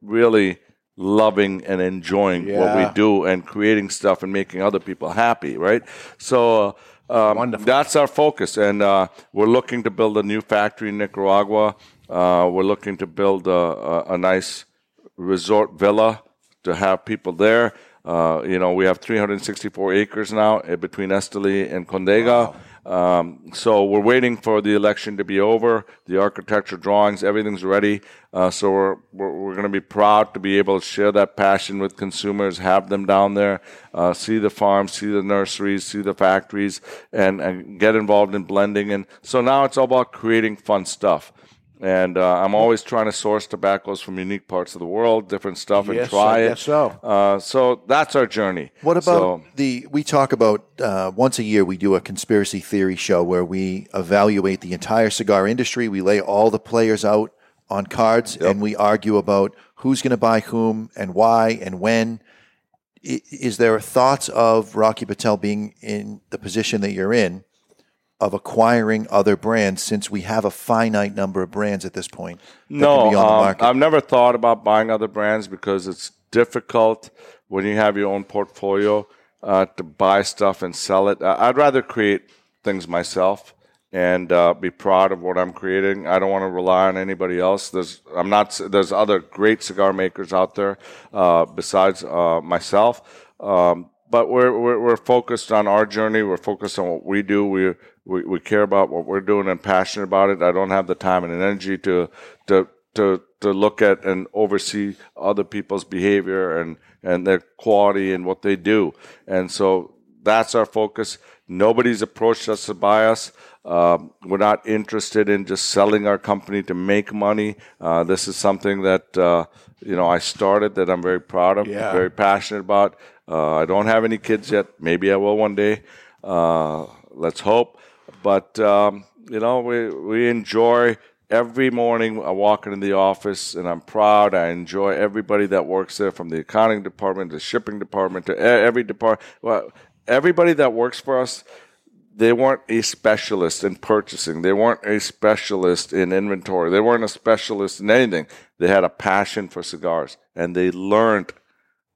really loving and enjoying what we do and creating stuff and making other people happy right? So uh, um, that's our focus and uh, we're looking to build a new factory in nicaragua. Uh, we're looking to build a, a, a nice resort villa to have people there. Uh, you know, we have 364 acres now uh, between Esteli and Condega. Um, so we're waiting for the election to be over. The architecture drawings, everything's ready. Uh, so we're we're, we're going to be proud to be able to share that passion with consumers, have them down there, uh, see the farms, see the nurseries, see the factories, and, and get involved in blending. And so now it's all about creating fun stuff. And uh, I'm always trying to source tobaccos from unique parts of the world, different stuff, and
Yes,
try it.
so.
Uh, so that's our journey.
What about
So-
the? We talk about uh, once a year. We do a conspiracy theory show where we evaluate the entire cigar industry. We lay all the players out on cards, and we argue about who's going to buy whom and why and when. I- Is there thoughts of Rocky Patel being in the position that you're in of acquiring other brands since we have a finite number of brands at this point that
no,
can be on the
um? I've never thought about buying other brands because it's difficult when you have your own portfolio uh, to buy stuff and sell it. I'd rather create things myself and uh, be proud of what I'm creating. I don't want to rely on anybody else. There's I'm not. There's other great cigar makers out there uh, besides uh, myself. Um, but we're, we're we're focused on our journey. We're focused on what we do. We we, we care about what we're doing and passionate about it. I don't have the time and energy to to to to look at and oversee other people's behavior and and their quality and what they do. And so that's our focus. Nobody's approached us to buy us. Um, we're not interested in just selling our company to make money. Uh, this is something that uh, you know I started that I'm very proud of,
Yeah.
very passionate about. Uh, I don't have any kids yet. Maybe I will one day. Uh, let's hope. But um, you know, we we enjoy every morning I walk into the office and I'm proud. I enjoy everybody that works there, from the accounting department, the shipping department, to every department. Well, everybody that works for us they weren't a specialist in purchasing. They weren't a specialist in inventory. They weren't a specialist in anything. They had a passion for cigars and they learned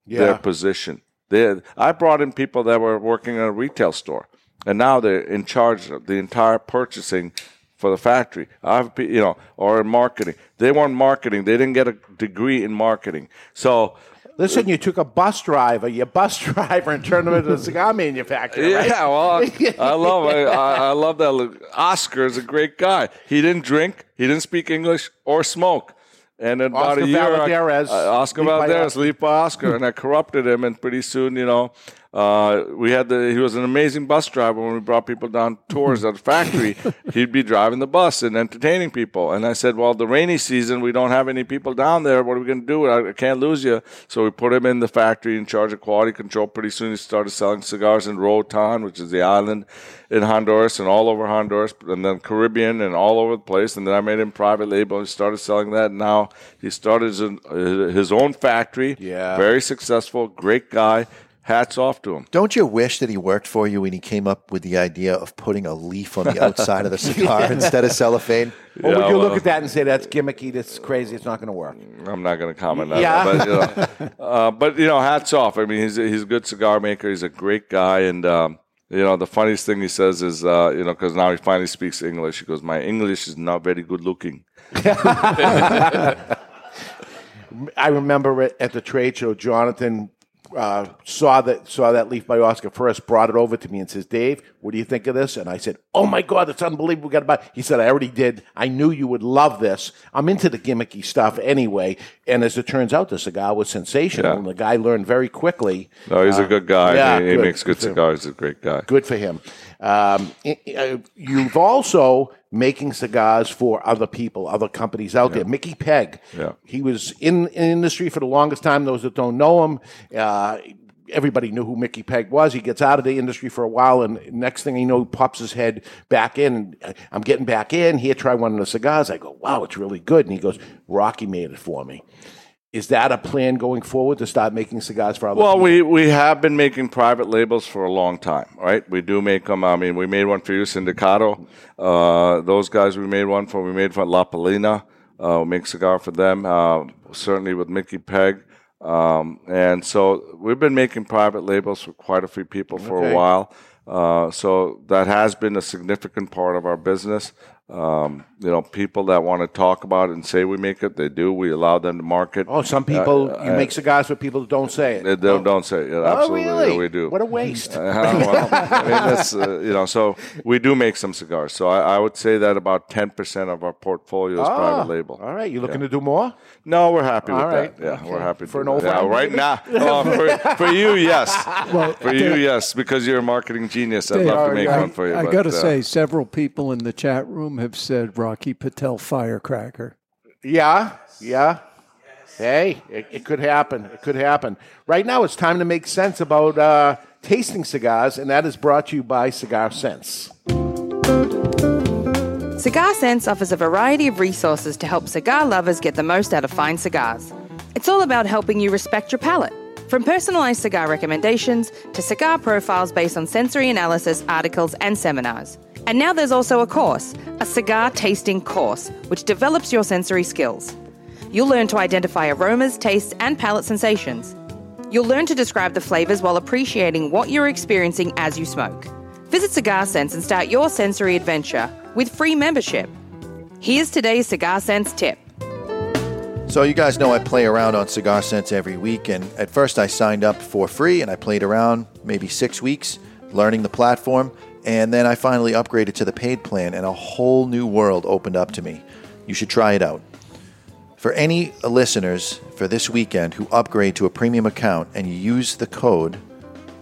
their position. They, I brought in people that were working in a retail store and now they're in charge of the entire purchasing for the factory. I have, you know, or in marketing. They weren't marketing. They didn't get a degree in marketing. So,
Listen, you took a bus driver, your bus driver, and turned him into a cigar manufacturer. right?
Yeah, well, I, I love I, I I love that. Look, Oscar is a great guy. He didn't drink, he didn't speak English or smoke. And in about
Oscar
a year, I-
Valdez,
uh, Oscar
lead by
Valdez,
Oscar.
Leaf by Oscar, and I corrupted him. And pretty soon, you know, uh, we had the. He was an amazing bus driver when we brought people down tours at the factory. He'd be driving the bus and entertaining people. And I said, "Well, the rainy season, we don't have any people down there. What are we going to do? I, I can't lose you." So we put him in the factory in charge of quality control. Pretty soon, he started selling cigars in Roatan, which is the island in Honduras and all over Honduras, and then Caribbean and all over the place. And then I made him private label. He started selling that. Now he started his, his own factory.
Yeah.
very successful, great guy. Hats off to him.
Don't you wish that he worked for you when he came up with the idea of putting a leaf on the outside of the cigar instead of cellophane?
Or would you
well-
look at that and say that's gimmicky, that's crazy, it's not going to work?
I'm not going to comment on
Yeah.
that. But you, know, uh, but you know, hats off. I mean, he's a, he's a good cigar maker. He's a great guy, and um, you know, the funniest thing he says is, uh, you know, because now he finally speaks English. He goes, "My English is not very good looking."
I remember at the trade show, Jonathan uh, saw that saw that leaf by Oscar first, brought it over to me and says, "Dave, what do you think of this?" And I said, "Oh my God, it's unbelievable! We got to buy." He said, "I already did. I knew you would love this. I'm into the gimmicky stuff anyway." And as it turns out, the cigar was sensational,
Yeah.
and the guy learned very quickly.
No, he's a
Uh,
good guy.
Yeah,
he, he makes good cigars. He's a great guy.
Good for him. Um, i- you've also making cigars for other people, other companies out there. Mickey Peg.
Yeah.
He was in, in industry for the longest time. Those that don't know him, uh, everybody knew who Mickey Peg was. He gets out of the industry for a while, and next thing you know, he pops his head back in. Uh, I'm getting back in. Here, try one of the cigars. I go, wow, it's really good. And he goes, Rocky made it for me. Is that a plan going forward to start making cigars for other
Well, we, we have been making private labels for a long time, right? We do make them. I mean, we made one for you, Sindicato. Uh, those guys we made one for. We made for La Palina. Uh, we make cigar for them. Uh, certainly with Mickey Peg. Um, and so we've been making private labels for quite a few people for
Okay.
a while. Uh, so that has been a significant part of our business. Um, you know, people that want to talk about it and say we make it, they do. We allow them to market.
Oh, some people,
Uh,
you
uh,
make cigars for people that don't say it.
they don't, don't say it. Yeah,
Oh,
absolutely,
really?
we do.
What a waste.
Uh, well, I mean, that's uh, you know, so we do make some cigars. So I, I would say that about ten percent of our portfolio is
Ah,
private label.
All right, you looking
Yeah.
to do more?
No, we're happy with
All right.
that. Yeah,
Okay.
we're happy
For an old.
Yeah,
friend,
right
maybe?
now. Oh, for, for you, yes.
Well,
for you, yes, because you're a marketing genius. I'd
Dave,
love to make
I,
one for you.
I
but,
got to
uh,
say, several people in the chat room have said Rocky Patel firecracker.
Yeah, yeah. Hey, it, it could happen. It could happen. Right now, it's time to make sense about uh, tasting cigars, and that is brought to you by Cigar Sense.
Cigar Sense offers a variety of resources to help cigar lovers get the most out of fine cigars. It's all about helping you respect your palate. From personalized cigar recommendations to cigar profiles based on sensory analysis, articles, and seminars. And now there's also a course, a cigar tasting course, which develops your sensory skills. You'll learn to identify aromas, tastes, and palate sensations. You'll learn to describe the flavors while appreciating what you're experiencing as you smoke. Visit Cigar Sense and start your sensory adventure with free membership. Here's today's Cigar Sense tip.
So you guys know I play around on Cigar Sense every week, and at first I signed up for free and I played around maybe six weeks, learning the platform, and then I finally upgraded to the paid plan, and a whole new world opened up to me. You should try it out. For any listeners for this weekend who upgrade to a premium account and you use the code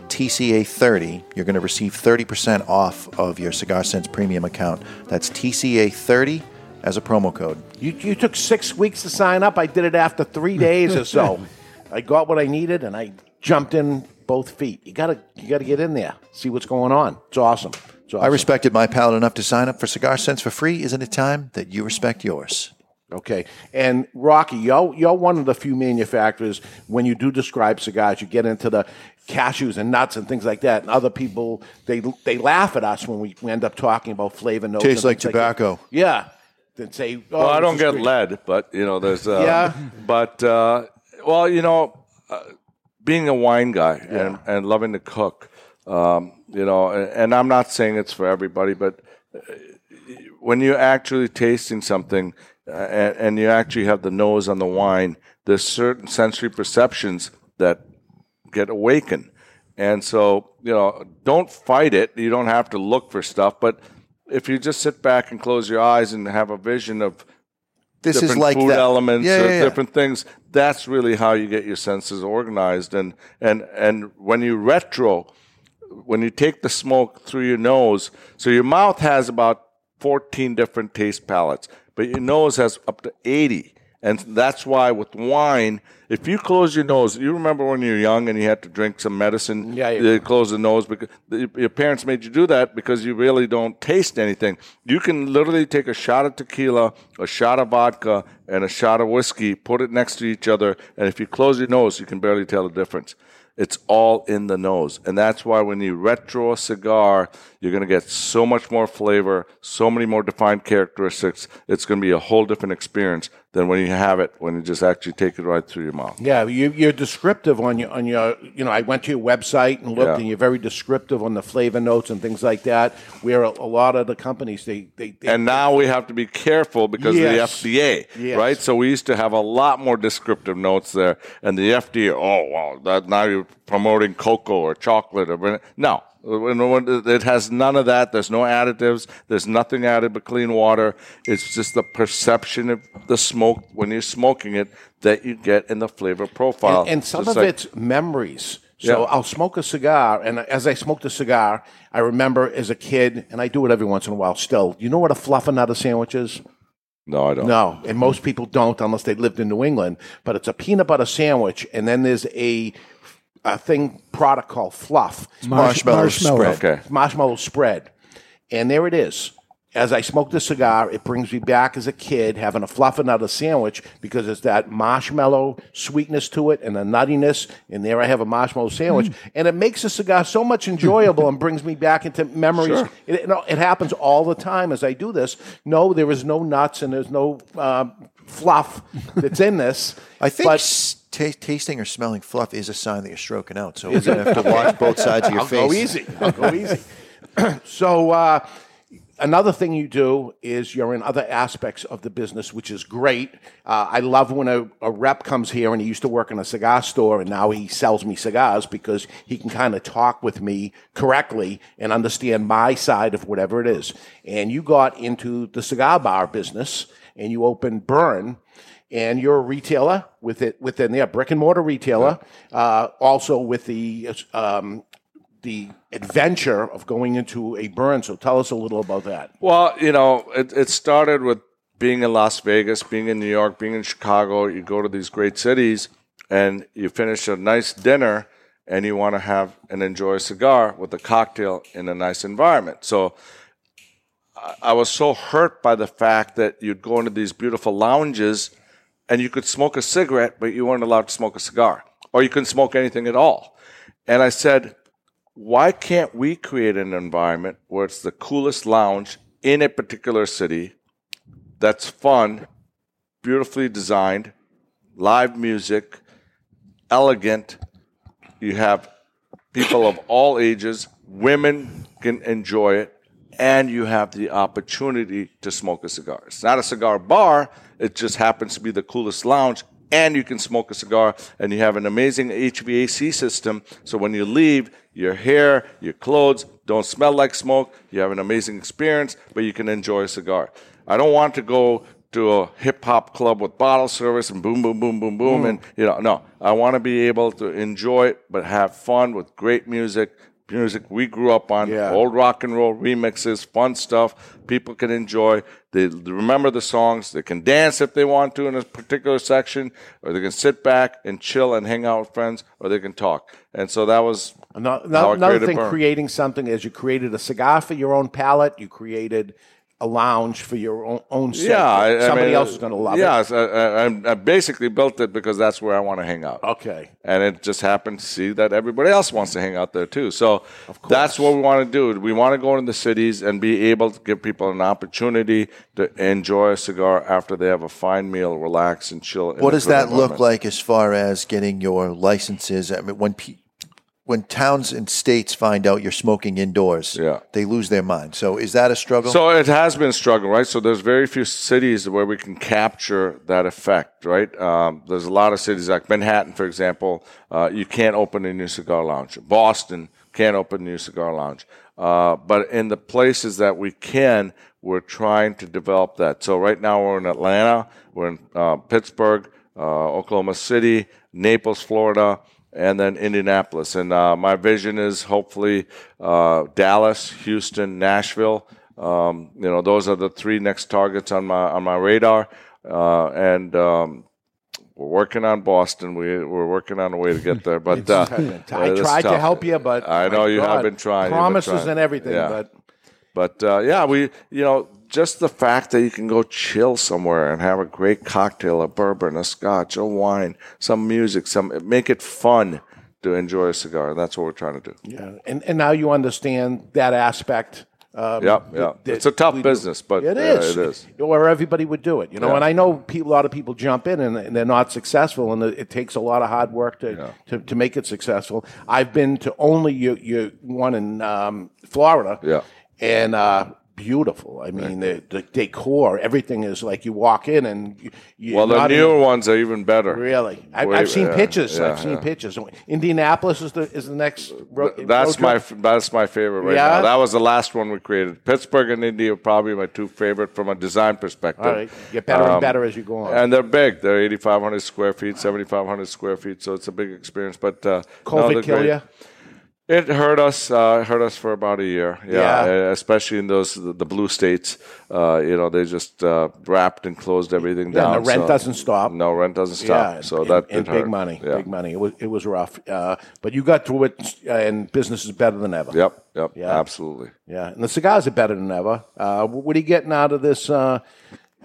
TCA30, you're going to receive 30% off of your Cigar Sense premium account. That's TCA30 as a promo code.
You, you took six weeks to sign up. I did it after three days or so. I got what I needed and I jumped in both feet. You gotta you gotta get in there, see what's going on. It's awesome. It's awesome.
I respected my palate enough to sign up for Cigar Sense for free. Isn't it time that you respect yours?
Okay. And Rocky, you're, you're one of the few manufacturers, when you do describe cigars, you get into the cashews and nuts and things like that. And other people, they they laugh at us when we, we end up talking about flavor notes.
Tastes like tobacco.
that. yeah. Then say, oh,
well, I don't get
great.
lead, but you know, there's uh,
Yeah.
But uh, well, you know, being a wine guy and, and loving to cook, um, you know, and, and I'm not saying it's for everybody, but uh, when you're actually tasting something uh, and, and you actually have the nose on the wine, there's certain sensory perceptions that get awakened. And so, you know, don't fight it. You don't have to look for stuff, but if you just sit back and close your eyes and have a vision of
This is
different
like
food
that.
elements
Yeah, yeah, yeah.
different things, that's really how you get your senses organized. And and and when you retro, when you take the smoke through your nose, so your mouth has about 14 different taste palettes, but your nose has up to 80. And that's why with wine, if you close your nose, you remember when you were young and you had to drink some medicine,
Yeah, yeah.
you close the nose because your parents made you do that because you really don't taste anything. You can literally take a shot of tequila, a shot of vodka, and a shot of whiskey, put it next to each other, and if you close your nose, you can barely tell the difference. It's all in the nose. And that's why when you retro a cigar, you're going to get so much more flavor, so many more defined characteristics. It's going to be a whole different experience than when you have it, when you just actually take it right through your mouth.
Yeah, you, you're descriptive on your on your. You know, I went to your website and looked,
Yeah.
and you're very descriptive on the flavor notes and things like that. Where a, a lot of the companies they they, they
And now we have to be careful because
Yes.
of the FDA,
Yes.
right? So we used to have a lot more descriptive notes there, and the FDA, oh wow, that now you're promoting cocoa or chocolate or no. It has none of that. There's no additives. There's nothing added but clean water. It's just the perception of the smoke when you're smoking it that you get in the flavor profile.
and, and some of
like-
it's memories. So
Yeah.
I'll smoke a cigar, and as I smoke the cigar, I remember as a kid, and I do it every once in a while still. You know what a fluffernutter sandwich is?
No, I don't.
No, and most people don't unless they lived in New England. But it's a peanut butter sandwich, and then there's a a thing product called fluff.
Marsh- Marshmallow marshmallow.
spread. Okay.
marshmallow spread, and there it is. As I smoke the cigar, it brings me back as a kid having a fluff and fluffernutter sandwich because it's that marshmallow sweetness to it and the nuttiness. And there I have a marshmallow sandwich,
Mm.
and it makes the cigar so much enjoyable and brings me back into memories.
Sure.
It, it happens all the time as I do this. No, there is no nuts and there's no um, fluff that's in this.
I think
but
s- ta- tasting or smelling fluff is a sign that you're stroking out. So we're to have to watch both sides of your
I'll
face.
go easy. I'll go easy. so uh, another thing you do is you're in other aspects of the business, which is great. Uh, I love when a, a rep comes here and he used to work in a cigar store and now he sells me cigars because he can kind of talk with me correctly and understand my side of whatever it is. And you got into the cigar bar business and you opened Burn and you're a retailer with it within there, brick and mortar retailer, uh, also with the um, the adventure of going into a burn. So tell us a little about that.
Well, you know, it, it started with being in Las Vegas, being in New York, being in Chicago. You go to these great cities and you finish a nice dinner and you want to have and enjoy a cigar with a cocktail in a nice environment. So I was so hurt by the fact that you'd go into these beautiful lounges and you could smoke a cigarette, but you weren't allowed to smoke a cigar or you couldn't smoke anything at all. And I said, why can't we create an environment where it's the coolest lounge in a particular city that's fun, beautifully designed, live music, elegant? You have people of all ages, women, can enjoy it, and you have the opportunity to smoke a cigar. It's not a cigar bar, it just happens to be the coolest lounge. And you can smoke a cigar, and you have an amazing HVAC system. So when you leave, your hair, your clothes don't smell like smoke. You have an amazing experience, but you can enjoy a cigar. I don't want to go to a hip hop club with bottle service and boom, boom, boom, boom, boom,
Mm.
and you know, no. I want to be able to enjoy it, but have fun with great music. Music we grew up on, old rock and roll remixes, fun stuff. People can enjoy. They remember the songs. They can dance if they want to in a particular section, or they can sit back and chill and hang out with friends, or they can talk. And so that was
Ano-
how I
Another thing,
Burn.
creating something is you created a cigar for your own palate. You created a lounge for your own, own.
Yeah, I, I
somebody
mean,
else is going to love
yeah,
it.
so I, I, I basically built it because that's where I want to hang out.
Okay,
and it just happened to see that everybody else wants to hang out there too. So that's what we want to do. We want to go into the cities and be able to give people an opportunity to enjoy a cigar after they have a fine meal, relax and chill.
What does that look like as far as getting your licenses? I mean, when pe- when towns and states find out you're smoking indoors,
Yeah.
they lose their mind. So is that a struggle?
So it has been a struggle, right? So there's very few cities where we can capture that effect, right? Um, there's a lot of cities like Manhattan, for example. Uh, you can't open a new cigar lounge. Boston can't open a new cigar lounge. Uh, but in the places that we can, we're trying to develop that. So right now we're in Atlanta, we're in uh, Pittsburgh, uh, Oklahoma City, Naples, Florida, and then Indianapolis. And uh, my vision is hopefully uh, Dallas, Houston, Nashville. Um, you know, those are the three next targets on my on my radar. Uh, and um, we're working on Boston. We we're working on a way to get there. But uh,
I tried to help you, but
I know you
God,
have been trying. You've been
Promises
trying.
and everything,
Yeah.
but
But uh, yeah, we you know just the fact that you can go chill somewhere and have a great cocktail, a bourbon, a scotch, a wine, some music, some make it fun to enjoy a cigar. That's what we're trying to do.
yeah, and and now you understand that aspect. Um,
Yep, yeah.
that
It's a tough
we
business, but
it
yeah,
is.
it is.
Or everybody would do it, you know.
Yeah.
And I know a lot of people jump in and, and they're not successful, and it takes a lot of hard work to, to, to make it successful. I've been to only you, you one in um, Florida,
Yeah.
and uh, beautiful. I mean, the, the decor, everything is like you walk in and you, you
Well, the newer
even-
ones are even better.
Really, I, I've seen
yeah,
pictures.
yeah,
I've seen
yeah.
pictures. Indianapolis is the is the next. Ro-
That's my
trip?
that's my favorite right now. That was the last one we created. Pittsburgh and Indy are probably my two favorite from a design perspective.
All right. Get better and better as you go on.
And they're big. They're 8,500 square feet, 7,500 square feet. So it's a big experience. But uh,
COVID
they're
kill
great.
ya?
It hurt us. Uh, hurt us for about a year. Yeah,
Yeah.
uh, especially in those the, the blue states. Uh, you know, they just uh, wrapped and closed everything
Yeah,
down.
and the rent
so-
doesn't stop.
No, rent doesn't stop.
Yeah,
so
and,
that
and big
hurt.
money,
Yeah.
big money. It was it was rough, uh, but you got through it, and business is better than ever.
Yep. Yep.
Yeah.
Absolutely.
Yeah, and the cigars are better than ever. Uh, what are you getting out of this uh,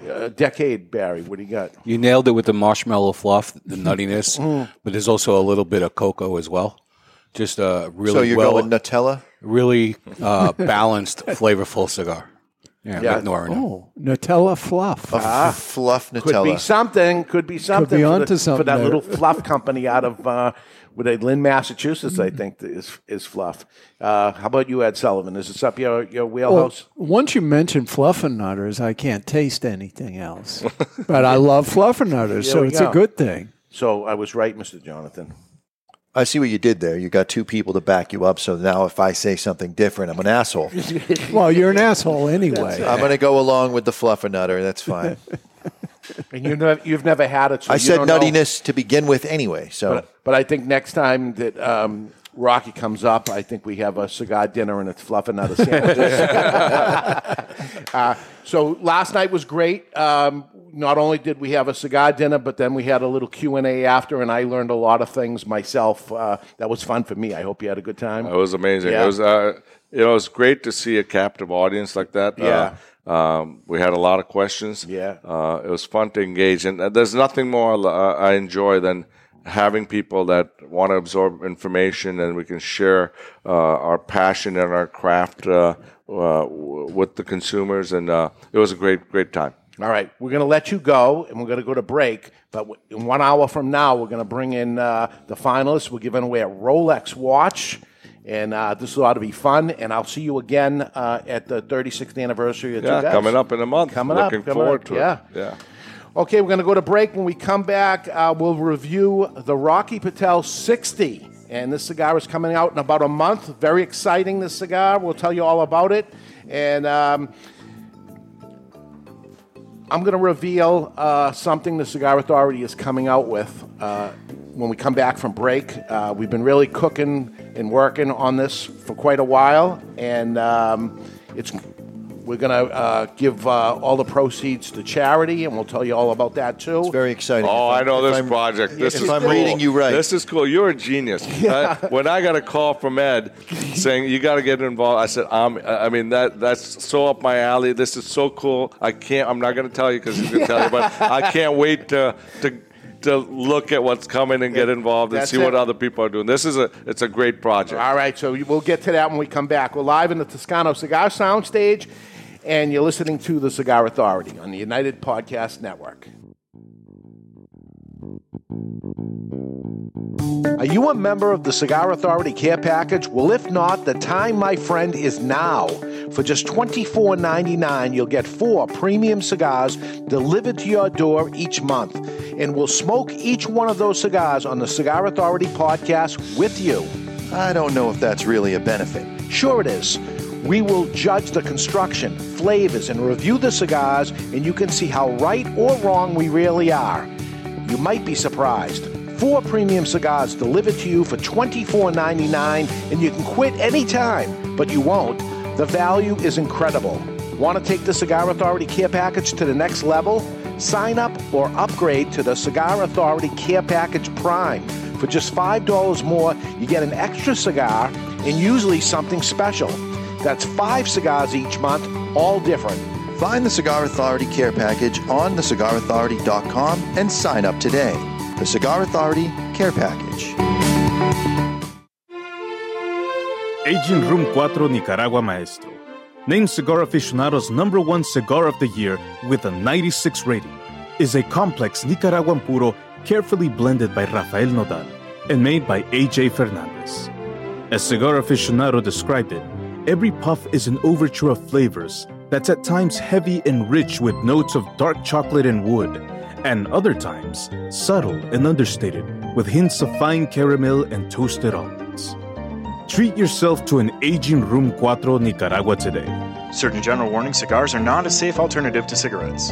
uh, decade, Barry? What do you got?
You nailed it with the marshmallow fluff, the nuttiness,
Mm.
but there's also a little bit of cocoa as well. Just a really
So you're
well,
going Nutella?
really uh, balanced, flavorful cigar. Yeah,
Yeah.
like Nora.
Oh, Nutella fluff.
Ah,
fluff Nutella
Could be something. Could be something.
be
for,
onto
the- for that
there.
little fluff company out of uh, with a Lynn, Massachusetts. I think that is is fluff. Uh, how about you, Ed Sullivan? Is this up your your
Well,
wheelhouse?
once you mention fluffernutters, I can't taste anything else. but I love fluffernutters,
There
so it's
go.
a good thing.
So I was right, Mister Jonathan.
I see what you did there. You got two people to back you up. So now if I say something different, I'm an asshole.
Well, you're an asshole anyway.
I'm going to go along with the fluffernutter. That's fine.
And you know, you've never had it. So
I
you
said
don't know.
nuttiness to begin with anyway. So
But, but I think next time that um, Rocky comes up, I think we have a cigar dinner and it's fluffing out of sandwiches. uh, so last night was great. Um, not only did we have a cigar dinner, but then we had a little Q and A after, and I learned a lot of things myself. Uh, that was fun for me. I hope you had a good time.
It was amazing.
Yeah.
It was, uh, you know, it was great to see a captive audience like that.
Yeah.
Uh, um, we had a lot of questions.
Yeah.
Uh, it was fun to engage, and there's nothing more uh, I enjoy than having people that want to absorb information, and we can share uh, our passion and our craft uh, uh, w- with the consumers. And uh, it was a great, great time.
All right, we're going to let you go, and we're going to go to break. But in one hour from now, we're going to bring in uh, the finalists. We're giving away a Rolex watch, And uh, this ought to be fun. And I'll see you again uh, at the 36th anniversary of
Yeah, coming up in a month.
Coming
Looking
up. coming
forward
up,
to
yeah.
it. Yeah.
Okay, we're going to go to break. When we come back, uh, we'll review the Rocky Patel 60. And this cigar is coming out in about a month. Very exciting, this cigar. We'll tell you all about it. And um, I'm going to reveal uh, something the Cigar Authority is coming out with uh, when we come back from break. Uh, we've been really cooking and working on this for quite a while, and um, it's we're going to uh, give uh, all the proceeds to charity, and we'll tell you all about that too. It's
very exciting.
Oh, I know this
I'm-
project. This
if
is
I'm
cool.
reading you right.
This is cool. You're a genius. Uh, when I got a call from Ed saying you got to get involved, I said, um, I mean that that's so up my alley. This is so cool. I can't. I'm not going to tell you because he's going to tell you, but I can't wait to to. To look at what's coming and get involved and
That's
see
it.
what other people are doing. This is a it's a great project.
All right, so we'll get to that when we come back. We're live in the Toscano Cigar Soundstage, and you're listening to the Cigar Authority on the United Podcast Network. Are you a member of the Cigar Authority Care Package? Well, if not, the time, my friend, is now. For just $24.99, you'll get four premium cigars delivered to your door each month. And we'll smoke each one of those cigars on the Cigar Authority podcast with you.
I don't know if that's really a benefit.
Sure, it is. We will judge the construction, flavors, and review the cigars, and you can see how right or wrong we really are. You might be surprised. Four premium cigars delivered to you for $24.99, and you can quit anytime, but you won't. The value is incredible. Want to take the Cigar Authority Care Package to the next level? Sign up or upgrade to the Cigar Authority Care Package Prime. For just $5 more, you get an extra cigar and usually something special. That's five cigars each month, all different.
Find the Cigar Authority Care Package on thecigarauthority.com and sign up today. The Cigar Authority Care Package.
Aging Room 4 Nicaragua Maestro. Named Cigar Aficionado's number one cigar of the year with a 96 rating, is a complex Nicaraguan puro carefully blended by Rafael Nodal and made by AJ Fernandez. As Cigar Aficionado described it, every puff is an overture of flavors that's at times heavy and rich with notes of dark chocolate and wood, and other times subtle and understated with hints of fine caramel and toasted almonds. Treat yourself to an aging Room 4 Nicaragua today.
Certain general warning cigars are not a safe alternative to cigarettes.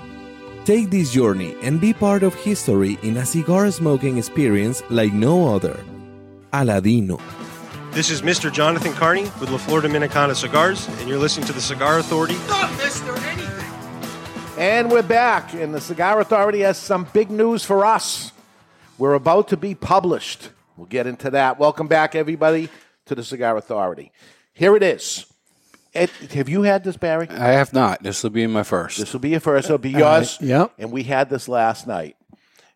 Take this journey and be part of history in a cigar smoking experience like no other. Aladino.
This is Mr. Jonathan Carney with La Flor Dominicana Cigars, and you're listening to the Cigar Authority. Not Mr. Anything.
And we're back, and the Cigar Authority has some big news for us. We're about to be published. We'll get into that. Welcome back, everybody, to the Cigar Authority. Here it is. Ed, have you had this, Barry?
I have not. This will be my first.
This will be your first. It'll be
All
yours.
right, yep.
And we had this last night.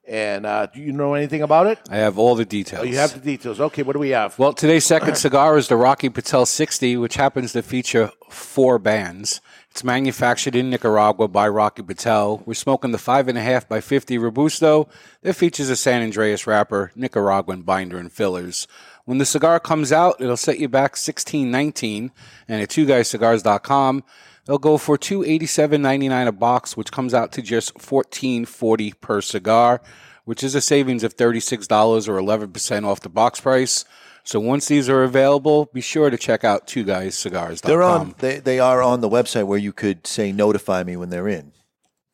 And uh, do you know anything about it?
I have all the details.
Oh, you have the details. Okay, what do we have?
Well, today's second cigar is the Rocky Patel 60, which happens to feature four bands. It's manufactured in Nicaragua by Rocky Patel. We're smoking the 5.5 by 50 Robusto that features a San Andres wrapper, Nicaraguan binder, and fillers. When the cigar comes out, it'll set you back 16.19, and at twoguyscigars.com, they'll go for 287.99 a box, which comes out to just 14.40 per cigar, which is a savings of $36 or 11% off the box price. So once these are available, be sure to check out twoguyscigars.com.
They're on. They, they are on the website where you could say notify me when they're in.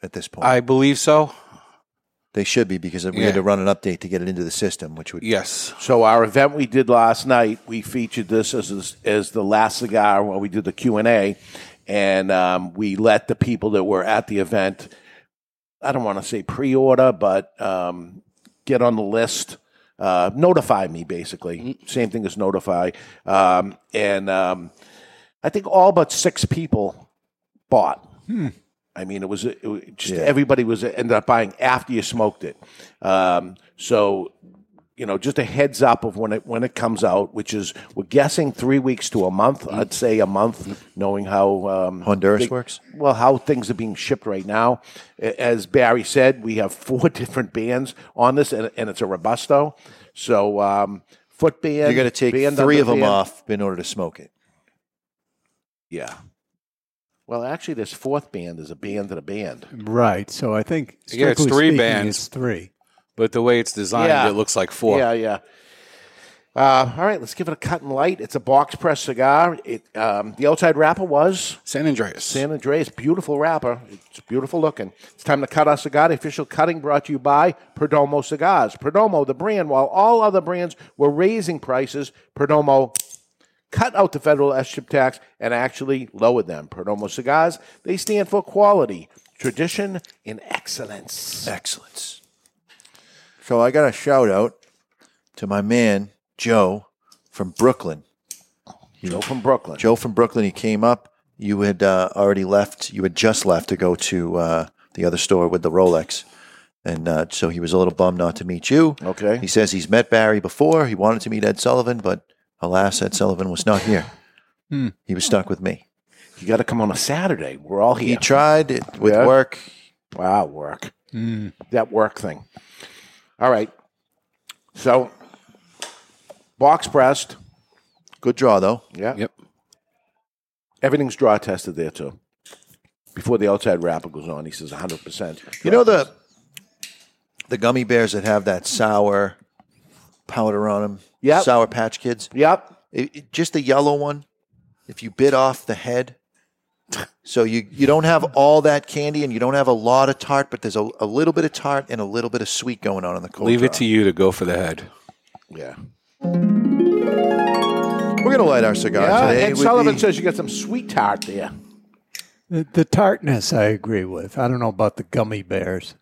At this point,
I believe so.
They should be because we had to run an update to get it into the system, which would
yes.
So our event we did last night, we featured this as as the last cigar while we did the Q and A, and um, we let the people that were at the event, I don't want to say pre-order, but um, get on the list. Uh, notify me, basically. Same thing as notify. Um, and um, I think all but six people bought. I mean, it was, it was just
Yeah.
everybody was ended up buying after you smoked it. Um, so, you know, just a heads up of when it when it comes out, which is we're guessing three weeks to a month. I'd say a month, knowing how um,
Honduras works?
Well, how things are being shipped right now. As Barry said, we have four different bands on this, and, and it's a robusto. So, um, foot band.
you're going to take three of them
band.
off in order to smoke it.
Yeah. Well, actually, this fourth band is a band to a band.
Right. So I think
Yeah, it's three
speaking,
bands.
It's three.
But the way it's designed,
Yeah.
it looks like four.
Yeah, yeah. Uh, all right, let's give it a cut and light. It's a box press cigar. It um, the outside wrapper was
San Andres.
San Andres, beautiful wrapper. It's beautiful looking. It's time to cut our cigar. The official cutting brought to you by Perdomo Cigars. Perdomo, the brand, while all other brands were raising prices, Perdomo cut out the federal S-chip tax and actually lowered them. Perdomo Cigars, they stand for quality, tradition, and excellence.
Excellence. So I got a shout out to my man Joe from Brooklyn.
Joe from Brooklyn.
Joe from Brooklyn. He came up. You had uh, already left. You had just left to go to uh, the other store with the Rolex, and uh, so he was a little bummed not to meet you.
Okay.
He says he's met Barry before. He wanted to meet Ed Sullivan, but alas, Ed Sullivan was not here.
Hmm.
He was stuck with me.
You got to come on a Saturday. We're all here.
He tried it with
Yeah?
work.
Wow, work. That work thing. All right. So, box pressed.
Good draw, though.
Yeah.
Yep.
Everything's draw tested there, too. Before the outside wrapper goes on, he says 100%.
You know the the gummy bears that have that sour powder on them.
Yep.
Sour Patch Kids.
Yep.
It- it- just the yellow one. If you bit off the head, So you, you don't have all that candy and you don't have a lot of tart, but there's a, a little bit of tart and a little bit of sweet going on in the cold
Leave it
draw.
to you to go for the head.
Yeah.
We're going to light our cigar
Yeah,
today.
Ed
with
Sullivan
the-
says you got some sweet tart there.
The, the tartness, I agree with. I don't know about the gummy bears.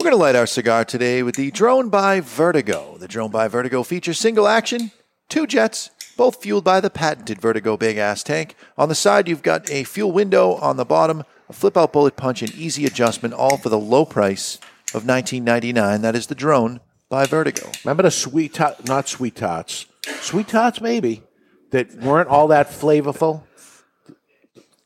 We're going to light our cigar today with the Drone by Vertigo. The Drone by Vertigo features single action, two jets, both fueled by the patented Vertigo big ass tank. On the side, you've got a fuel window. On the bottom, a flip out bullet punch and easy adjustment, all for the low price of $19.99. That is the Drone by Vertigo.
Remember the sweet tart, not sweet tots, sweet tots maybe that weren't all that flavorful.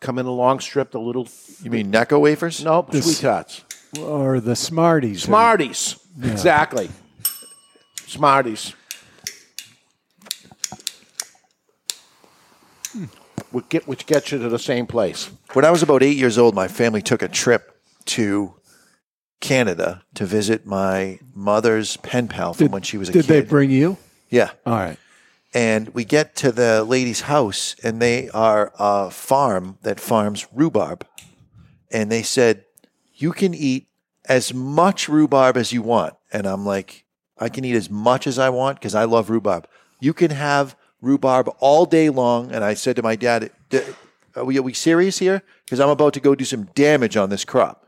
Come in a long strip, the little.
You mean Necco wafers?
Nope,
This-
sweet tarts.
Or the Smarties.
Smarties.
Yeah.
Exactly. Smarties. Hmm. Which, get, which gets you to the same place.
When I was about eight years old, my family took a trip to Canada to visit my mother's pen pal from when she was a
Did
kid.
Did they bring you?
Yeah.
All right.
And we get to the lady's house, and they are a farm that farms rhubarb. And they said, You can eat as much rhubarb as you want. And I'm like, I can eat as much as I want because I love rhubarb. You can have rhubarb all day long. And I said to my dad, "D- Are we, are we serious here? Because I'm about to go do some damage on this crop.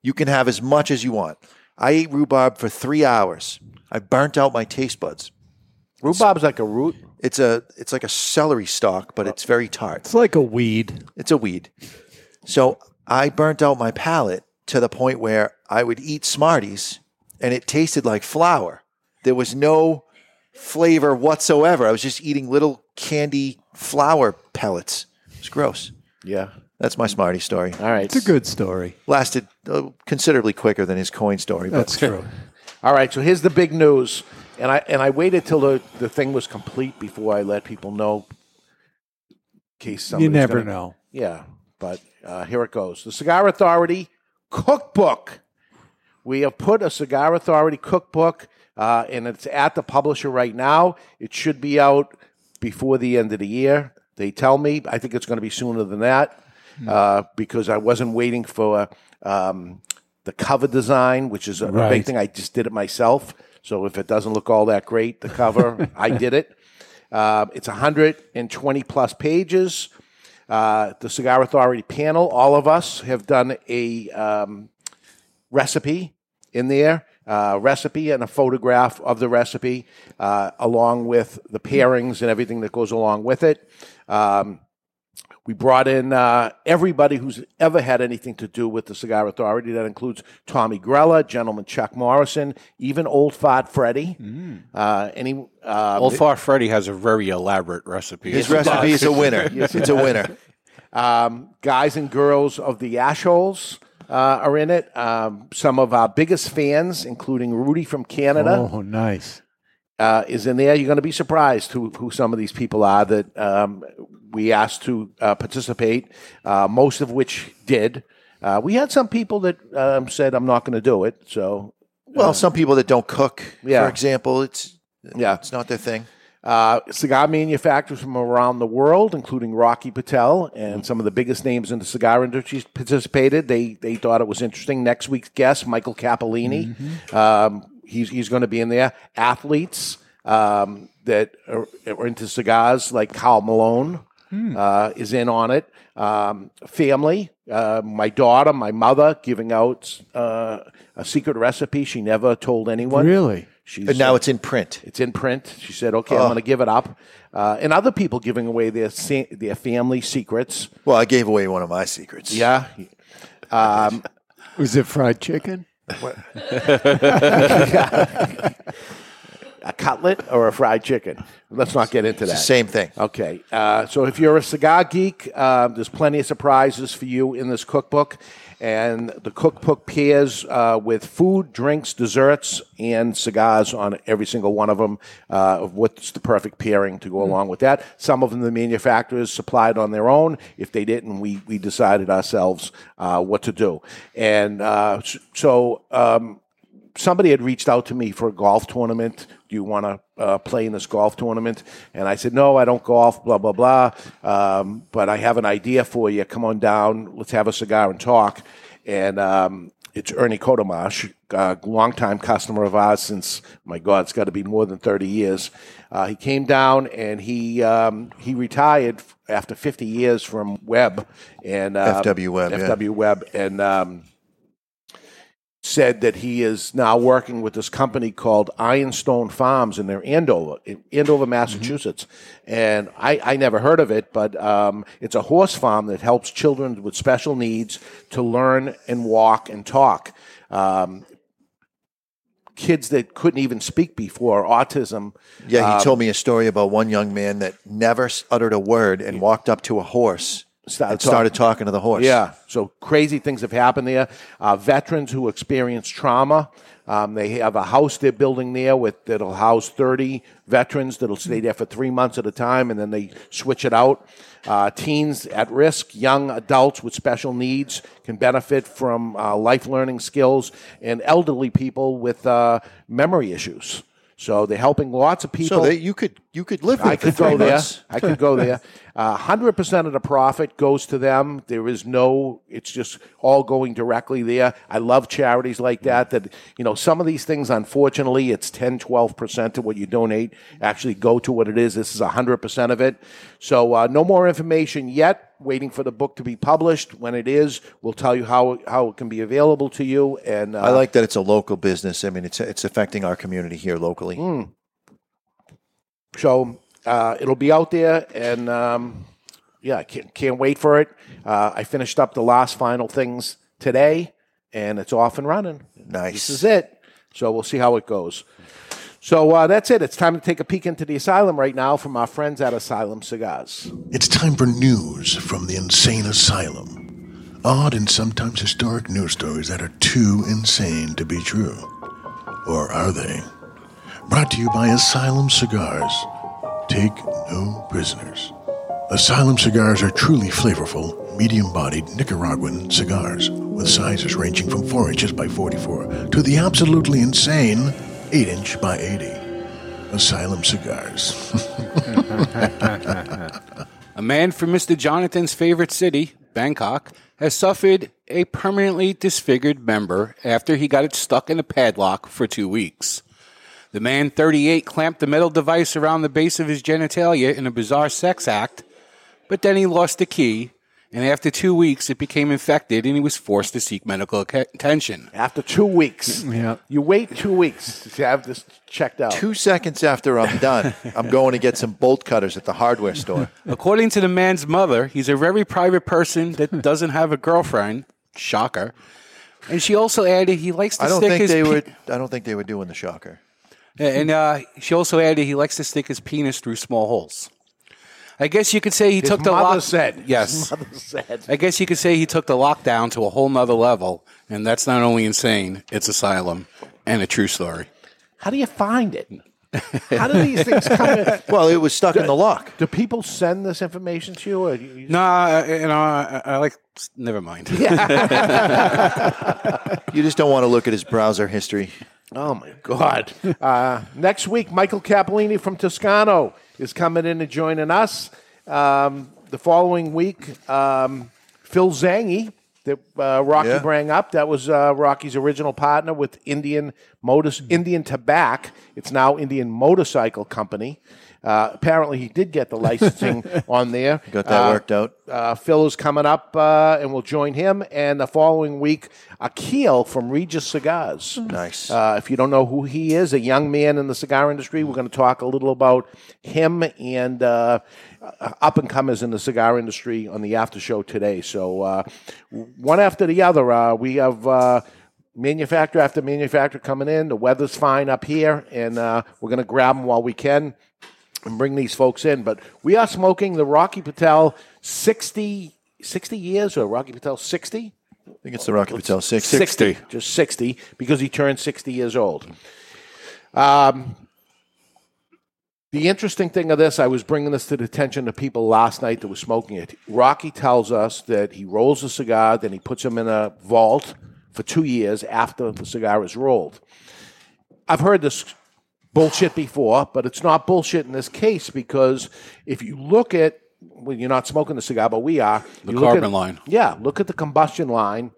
You can have as much as you want. I ate rhubarb for three hours. I burnt out my taste buds.
Rhubarb's like a root.
It's a it's like a celery stalk, but it's very tart.
It's like a weed.
It's a weed. So I burnt out my palate to the point where I would eat Smarties and it tasted like flour. There was no flavor whatsoever. I was just eating little candy flour pellets. It's gross.
Yeah.
That's my Smartie story.
All right.
It's a good story.
Lasted uh, considerably quicker than his coin story. But
That's true.
All right, so here's the big news. And I and I waited till the, the thing was complete before I let people know. In case somebody's
never
gonna-
know.
Yeah, but uh, here it goes. The Cigar Authority cookbook. We have put a Cigar Authority cookbook, uh, and it's at the publisher right now. It should be out before the end of the year. They tell me. I think it's going to be sooner than that uh, because I wasn't waiting for um, the cover design, which is a, a big
Right.
thing. I just did it myself. So if it doesn't look all that great, the cover, I did it. Uh, it's 120 plus pages. Uh, the Cigar Authority panel, all of us have done a um, recipe in there, uh, recipe and a photograph of the recipe, uh, along with the pairings and everything that goes along with it. Um, we brought in uh, everybody who's ever had anything to do with the Cigar Authority. That includes Tommy Grella, Gentleman Chuck Morrison, even Old Fart Freddie. Uh, any uh,
Old Far Freddy has a very elaborate recipe.
His recipe is a winner.
Yes,
it's a winner.
Um, guys and girls of the Ashholes uh, are in it. Um, some of our biggest fans, including Rudy from Canada,
Oh, nice.
uh, is in there. You're going to be surprised who, who some of these people are that um, we asked to uh, participate, uh, most of which did. Uh, we had some people that um, said, I'm not going to do it. So,
Well, some people that don't cook,
Yeah.
for example, it's
yeah.
it's not their thing.
Uh, cigar manufacturers from around the world, including Rocky Patel and some of the biggest names in the cigar industry, participated. They they thought it was interesting. Next week's guest, Michael Capolini, um, he's he's going to be in there. Athletes um, that are, are into cigars, like Karl Malone, uh, is in on it. Um, family, uh, my daughter, my mother, giving out uh, a secret recipe she never told anyone.
Really?
She's,
And now
uh,
it's in print.
it's in print. She said, "Okay, I'm
Oh.
going to give it up." Uh, and other people giving away their their family secrets.
Well, I gave away one of my secrets.
Yeah. Um,
Was it fried chicken?
a cutlet or a fried chicken? Let's not get into that.
same thing.
Okay. Uh, so if you're a cigar geek, uh, there's plenty of surprises for you in this cookbook. And the cookbook pairs uh, with food, drinks, desserts, and cigars on every single one of them. Uh, of what's the perfect pairing to go along with that? Some of them the manufacturers supplied on their own. If they didn't, we we decided ourselves uh, what to do. And uh, so. Um, somebody had reached out to me for a golf tournament. Do you want to uh, play in this golf tournament? And I said, no, I don't golf, blah, blah, blah. Um, but I have an idea for you. Come on down. Let's have a cigar and talk. And um, it's Ernie Kodamash, a longtime customer of ours since, my God, it's got to be more than 30 years. Uh, he came down and he um, he retired after 50 years from Webb and uh,
FW Webb, yeah.
FW Webb, and um, said that he is now working with this company called Ironstone Farms, and they're Andover, in Andover, Massachusetts. And I, I never heard of it, but um, it's a horse farm that helps children with special needs to learn and walk and talk. Um, kids that couldn't even speak before, autism.
Yeah, he
um,
told me a story about one young man that never uttered a word and walked up to a horse
Started
and started talking to the horse.
Yeah, so crazy things have happened there. Uh, veterans who experience trauma, um, they have a house they're building there with that'll house thirty veterans that'll stay there for three months at a time, and then they switch it out. Uh, teens at risk, young adults with special needs can benefit from uh, life learning skills, and elderly people with uh, memory issues. So they're helping lots of people.
So that you could you could live with
I could go there. I could go there. Hundred percent of the profit goes to them. There is no. It's just all going directly there. I love charities like that. That you know, some of these things, unfortunately, it's 10, 12 percent of what you donate actually go to what it is. This is hundred percent of it. So uh, no more information yet. Waiting for the book to be published. When it is, we'll tell you how how it can be available to you. And uh,
I like that it's a local business. I mean, it's it's affecting our community here locally.
Mm. So uh, it'll be out there, and um, yeah, I can't, can't wait for it. Uh, I finished up the last final things today, and it's off and running.
Nice.
This is it. So we'll see how it goes. So uh, that's it. It's time to take a peek into the asylum right now from our friends at Asylum Cigars.
It's time for news from the insane asylum. Odd and sometimes historic news stories that are too insane to be true. Or are they? Brought to you by Asylum Cigars. Take no prisoners. Asylum cigars are truly flavorful, medium bodied Nicaraguan cigars with sizes ranging from 4 inches by 44 to the absolutely insane 8 inch by 80. Asylum cigars.
A man from Mr. Jonathan's favorite city, Bangkok, has suffered a permanently disfigured member after he got it stuck in a padlock for two weeks. The man, 38, clamped the metal device around the base of his genitalia in a bizarre sex act, but then he lost the key, and after two weeks, it became infected and he was forced to seek medical attention.
After two weeks,
yeah.
you wait two weeks to have this checked out.
Two seconds after I'm done, I'm going to get some bolt cutters at the hardware store.
According to the man's mother, he's a very private person that doesn't have a girlfriend. Shocker. And she also added he likes to
I don't
stick
think
his
they
pe-
were. I don't think they were doing the shocker.
And uh, she also added he likes to stick his penis through small holes. I guess you could say he
His
took the
mother
lock.
said.
Yes.
His mother said.
I guess you could say he took the lockdown to a whole nother level, and that's not only insane; it's asylum and a true story.
How do you find it? How do these things come in?
Well, it was stuck in the lock.
Do people send this information to you? Or you you-
No, I, you know, I, I like. Never mind.
You just don't want to look at his browser history.
Oh my God! Uh, next week, Michael Capolini from Toscano is coming in and joining us. Um, the following week, um, Phil Zanghi, that uh, Rocky
Yeah.
brought up, that was uh, Rocky's original partner with Indian Motors, Indian Tobacco. It's now Indian Motorcycle Company. Uh, apparently, he did get the licensing on there.
Got that
Uh,
worked out.
uh, Phil is coming up, uh, and we'll join him. And the following week, Akil from Regius Cigars.
Nice.
Uh, if you don't know who he is, a young man in the cigar industry, we're going to talk a little about him and uh, up and comers in the cigar industry on the after show today. So, uh, one after the other, uh, we have. Uh, Manufacturer after manufacturer coming in. The weather's fine up here, and uh, we're going to grab them while we can and bring these folks in. But we are smoking the Rocky Patel 60, 60 years or Rocky Patel 60?
I think it's the Rocky Patel 60.
60. Just 60 because he turned 60 years old. Um, the interesting thing of this, I was bringing this to the attention of people last night that were smoking it. Rocky tells us that he rolls a cigar, then he puts them in a vault for two years after the cigar is rolled. I've heard this bullshit before, but it's not bullshit in this case because if you look at well, you're not smoking the cigar, but we are
The
you
carbon
at-
line.
Yeah, look at the combustion line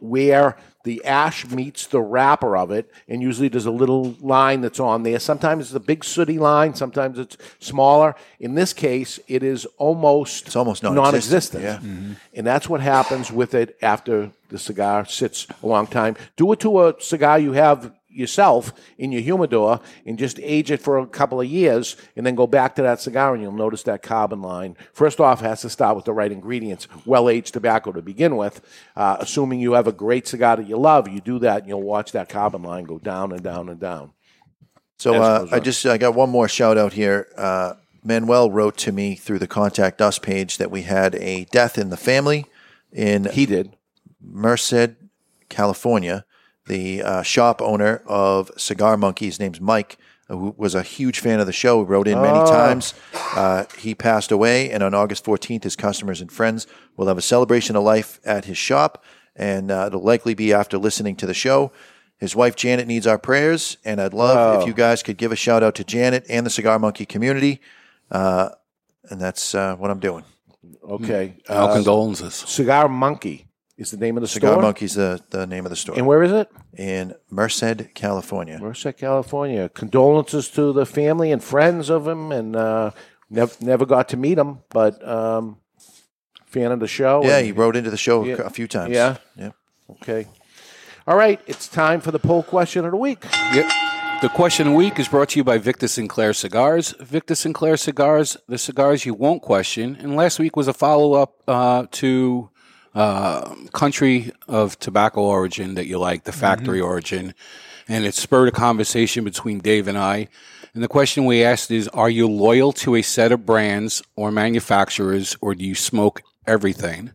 where the ash meets the wrapper of it, and usually there's a little line that's on there. Sometimes it's a big sooty line, sometimes it's smaller. In this case, it is almost it's
almost
non-existent.
non-existent, yeah. Mm-hmm.
And that's what happens with it after the cigar sits a long time. Do it to a cigar you have yourself in your humidor and just age it for a couple of years and then go back to that cigar and you'll notice that carbon line. First off, has to start with the right ingredients, well aged tobacco to begin with. Uh, assuming you have a great cigar that you love, you do that and you'll watch that carbon line go down and down and down.
So uh, I just I got one more shout out here. Uh, Manuel wrote to me through the contact us page that we had a death in the family in
he did
Merced, California. The uh, shop owner of Cigar Monkey, his name's Mike, who was a huge fan of the show, wrote in many
Oh.
times. Uh, he passed away, and on August 14th, his customers and friends will have a celebration of life at his shop, and uh, it'll likely be after listening to the show. His wife Janet needs our prayers, and I'd love
Oh.
if you guys could give a shout out to Janet and the Cigar Monkey community. Uh, and that's uh, what I'm doing.
Okay.
Our
Uh,
condolences.
Cigar Monkey is the name of the
Cigar
store.
Monkey's the, the name of the store.
And where is it?
In Merced, California.
Merced, California. Condolences to the family and friends of him, and uh, never never got to meet him, but um, fan of the show.
Yeah,
and-
he wrote into the show
Yeah.
a few times.
Yeah.
Yeah.
Okay. All right, it's time for the poll question of the week.
Yep. The question of the week is brought to you by Victor Sinclair Cigars. Victor Sinclair Cigars, the cigars you won't question. And last week was a follow up uh, to uh, country of tobacco origin that you like, the factory origin. And it spurred a conversation between Dave and I. And the question we asked is Are you loyal to a set of brands or manufacturers, or do you smoke everything?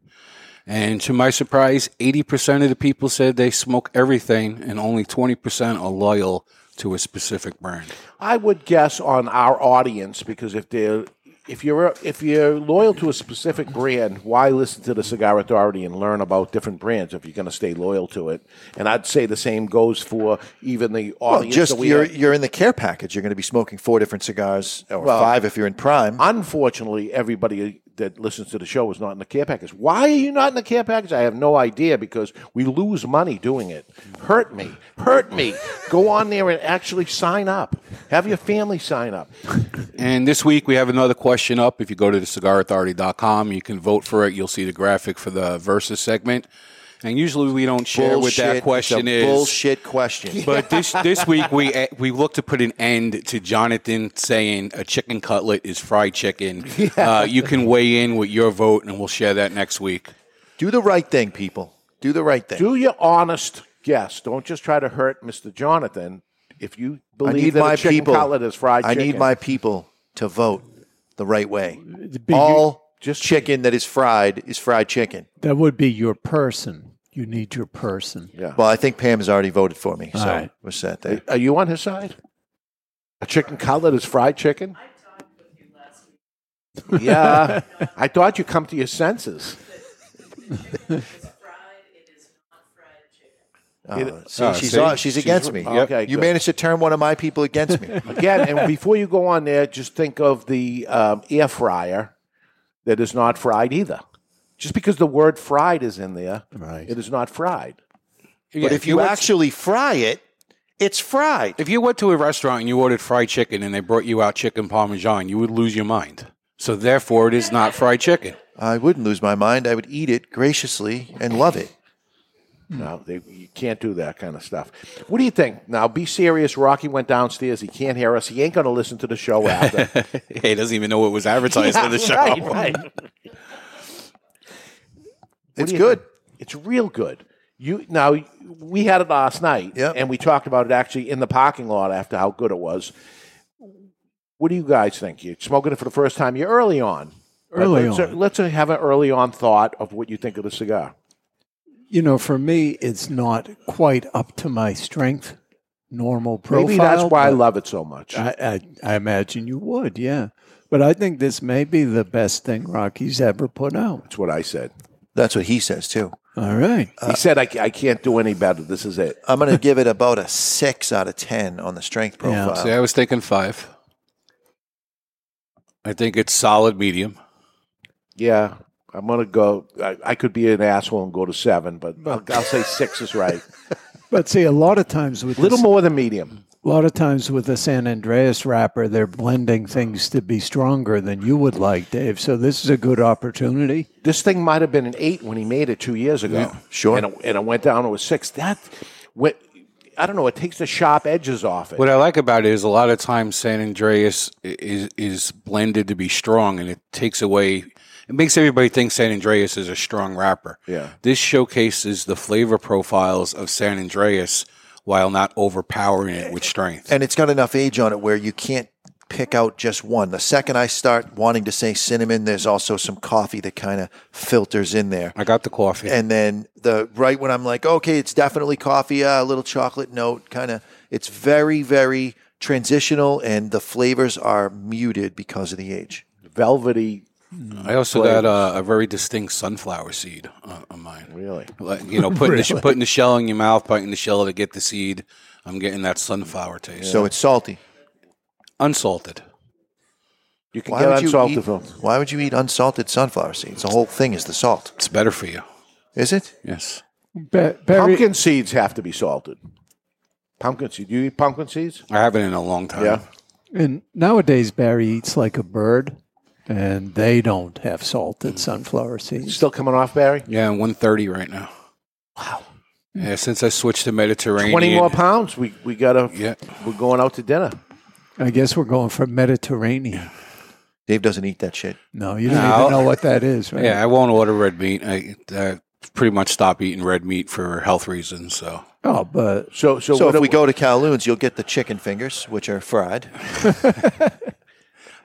And to my surprise, 80% of the people said they smoke everything, and only 20% are loyal to a specific brand.
I would guess on our audience because if they're if you're if you're loyal to a specific brand, why listen to the Cigar Authority and learn about different brands if you're going to stay loyal to it? And I'd say the same goes for even the
Well, just
that we
you're
have.
you're in the care package. You're going to be smoking four different cigars, or
Well,
five if you're in prime.
Unfortunately, everybody that listens to the show is not in the care package. Why are you not in the care package? I have no idea because we lose money doing it. Hurt me. Hurt me. Go on there and actually sign up. Have your family sign up.
And this week we have another question up. If you go to the cigarauthority.com, you can vote for it. You'll see the graphic for the versus segment. And usually we don't share what
Bullshit.
that
It's
question
a
is.
bullshit question.
But this this week we eh, we look to put an end to Jonathan saying a chicken cutlet is fried chicken. Uh, you can weigh in with your vote, and we'll share that next week.
Do the right thing, people. Do the right thing.
Do your honest guess. Don't just try to hurt Mr. Jonathan. If you believe that
my
a chicken
people.
cutlet is fried
I
chicken,
need my people to vote the right way.
be
All just chicken that is fried is fried chicken.
That would be your person. You need your person.
Yeah.
Well, I think Pam has already voted for me, so
All right.
we're set there.
Are you on his side? A chicken cutlet is fried chicken? yeah. I thought you come to your senses. It-
see,
Oh,
she's
see?
on- she's
She's-
against me.
Okay,
you
good.
managed to turn one of my people against me.
Again, and before you go on there, just think of the um, air fryer that is not fried either. Just because the word fried is in there, it is not fried.
but if you actually fry it, it's fried.
If you went to a restaurant and you ordered fried chicken and they brought you out chicken parmesan, you would lose your mind. So therefore, it is not fried chicken.
I wouldn't lose my mind. I would eat it graciously and love it.
No, they, you can't do that kind of stuff. What do you think? Now, be serious. Rocky went downstairs. He can't hear us. He ain't going to listen to the show after.
he doesn't even know what was advertised
Yeah,
in the show.
Right, right. What
It's good.
think? It's real good. You now we had it last night, and we talked about it actually in the parking lot after how good it was. What do you guys think? You're smoking it for the first time. You're early on.
Early
let's, uh,
on.
let's uh, have an early on thought of what you think of the cigar.
You know, for me, it's not quite up to my strength, normal profile.
Maybe that's why I love it so much.
I, I, I imagine you would, yeah. But I think this may be the best thing Rocky's ever put out.
That's what I said.
That's what he says too.
All right.
Uh, he said, I, I can't do any better. This is it.
I'm going to give it about a six out of ten on the strength profile.
See, I was thinking five. I think it's solid medium.
Yeah, I'm going to go. I, I could be an asshole and go to seven, but I'll, I'll say six is right.
But see, a lot of times with
A little
this-
more than medium.
A lot of times with the San Andres wrapper, they're blending things to be stronger than you would like, Dave. So this is a good opportunity.
This thing might have been an eight when he made it two years ago.
Yeah, sure.
And it, and it went down to a six. That, went, I don't know, it takes the sharp edges off it.
What I like about it is a lot of times San Andres is is blended to be strong, and it takes away. It makes everybody think San Andres is a strong rapper.
Yeah.
This showcases the flavor profiles of San Andres while not overpowering it with strength.
and it's got enough age on it where you can't pick out just one. The second I start wanting to say cinnamon, there's also some coffee that kind of filters in there.
I got the coffee.
And then the right when I'm like, okay, it's definitely coffee, uh, a little chocolate note, kind of. It's very, very transitional, and the flavors are muted because of the age.
Velvety.
I also got a, a very distinct sunflower seed uh, on, on mine.
Really?
Like, you know, putting, the, putting the shell in your mouth, biting the shell to get the seed. I'm getting that sunflower taste.
So it's salty.
unsalted.
You
Why would you eat, Why would you eat unsalted sunflower seeds? The whole thing is the salt.
It's better for you.
Is it?
Yes.
Ba-
pumpkin seeds have to be salted. Pumpkin seeds. Do you eat pumpkin seeds?
I haven't in a long time.
Yeah.
And nowadays, Barry eats like a bird, and they don't have salted mm. sunflower seeds.
Still coming off, Barry?
Yeah, 130 right now. Wow. Yeah, since I switched to Mediterranean.
20 more pounds. We, we got to,
yeah.
we're going out to dinner.
I guess we're going for Mediterranean.
Dave doesn't eat that shit.
No, you don't
No,
even know what that is, right?
Yeah, I won't order red meat. I, I pretty much stop eating red meat for health reasons. So
Oh, but
so so,
So,
what
if we
do-
go to Kowloon's, you'll get the chicken fingers, which are fried.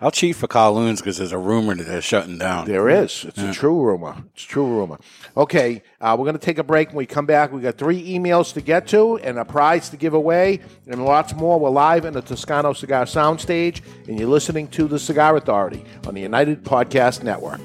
I'll cheat for Kowloon's because there's a rumor that they're shutting down.
There is. It's
Yeah.
a true rumor. It's a true rumor. Okay, uh, we're going to take a break. When we come back, we got three emails to get to and a prize to give away and lots more. We're live in the Toscano Cigar Soundstage, and you're listening to The Cigar Authority on the United Podcast Network.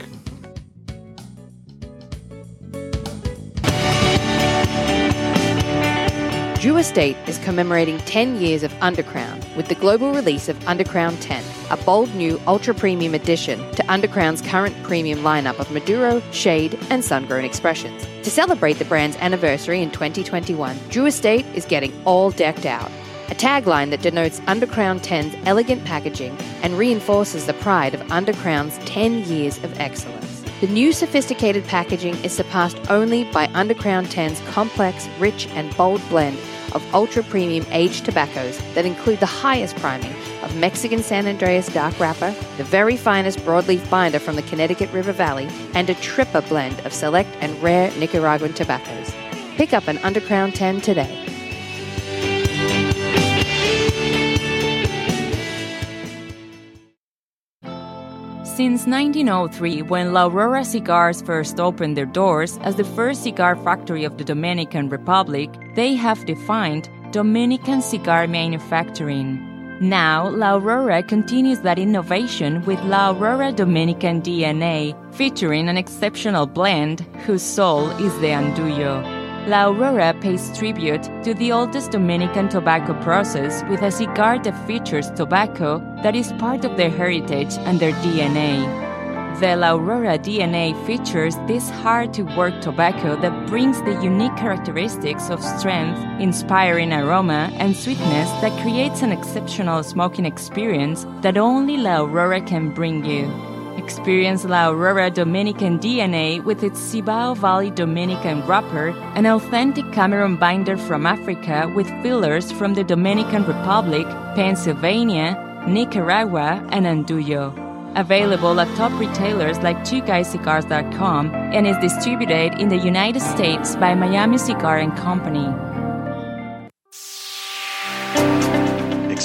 Drew Estate is commemorating 10 years of Undercrown with the global release of Undercrown 10, a bold new ultra premium addition to Undercrown's current premium lineup of Maduro, Shade, and Sun-Grown expressions. To celebrate the brand's anniversary in 2021, Drew Estate is getting all decked out. A tagline that denotes Undercrown 10's elegant packaging and reinforces the pride of Undercrown's 10 years of excellence. The new sophisticated packaging is surpassed only by Undercrown 10's complex, rich, and bold blend of ultra premium aged tobaccos that include the highest priming of Mexican San Andres dark wrapper, the very finest broadleaf binder from the Connecticut River Valley, and a tripper blend of select and rare Nicaraguan tobaccos. Pick up an Undercrown 10 today.
Since 1903, when La Aurora Cigars first opened their doors as the first cigar factory of the Dominican Republic, they have defined Dominican cigar manufacturing. Now, La Aurora continues that innovation with La Aurora Dominican DNA, featuring an exceptional blend whose soul is the Andullo. La Aurora pays tribute to the oldest Dominican tobacco process with a cigar that features tobacco that is part of their heritage and their DNA. The La Aurora DNA features this hard to work tobacco that brings the unique characteristics of strength, inspiring aroma, and sweetness that creates an exceptional smoking experience that only La Aurora can bring you. Experience La Aurora Dominican DNA with its Cibao Valley Dominican wrapper, an authentic Cameroon binder from Africa with fillers from the Dominican Republic, Pennsylvania, Nicaragua, and Andullo. Available at top retailers like TwoGuysCigars.com and is distributed in the United States by Miami Cigar and Company.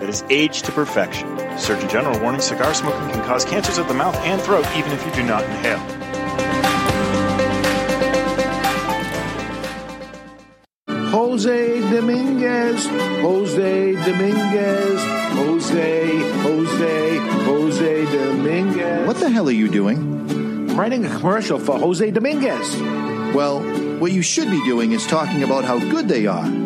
that is aged to perfection.
Surgeon General warning cigar smoking can cause cancers of the mouth and throat even if you do not inhale.
Jose Dominguez, Jose Dominguez, Jose, Jose, Jose Dominguez.
What the hell are you doing?
I'm writing a commercial for Jose Dominguez.
Well, what you should be doing is talking about how good they are.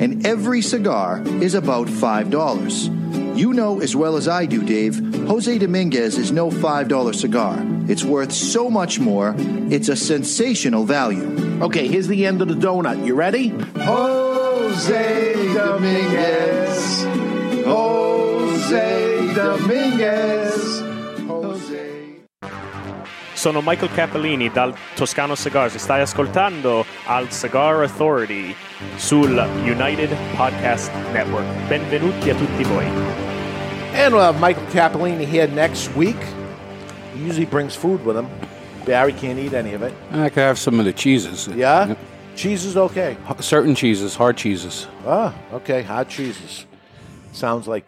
And every cigar is about $5. You know as well as I do, Dave, Jose Dominguez is no $5 cigar. It's worth so much more, it's a sensational value.
Okay, here's the end of the donut. You ready? Jose Dominguez. Jose Dominguez.
Sono Michael Cappellini dal Toscano Cigars e stai ascoltando al Cigar Authority sul United Podcast Network. Benvenuti a tutti voi.
And we'll have Michael Cappellini here next week. He usually brings food with him. Barry can't eat any of it.
I could have some of the cheeses.
Yeah? Cheese is okay.
Certain cheeses, hard cheeses.
Ah, okay. hard cheeses. Sounds like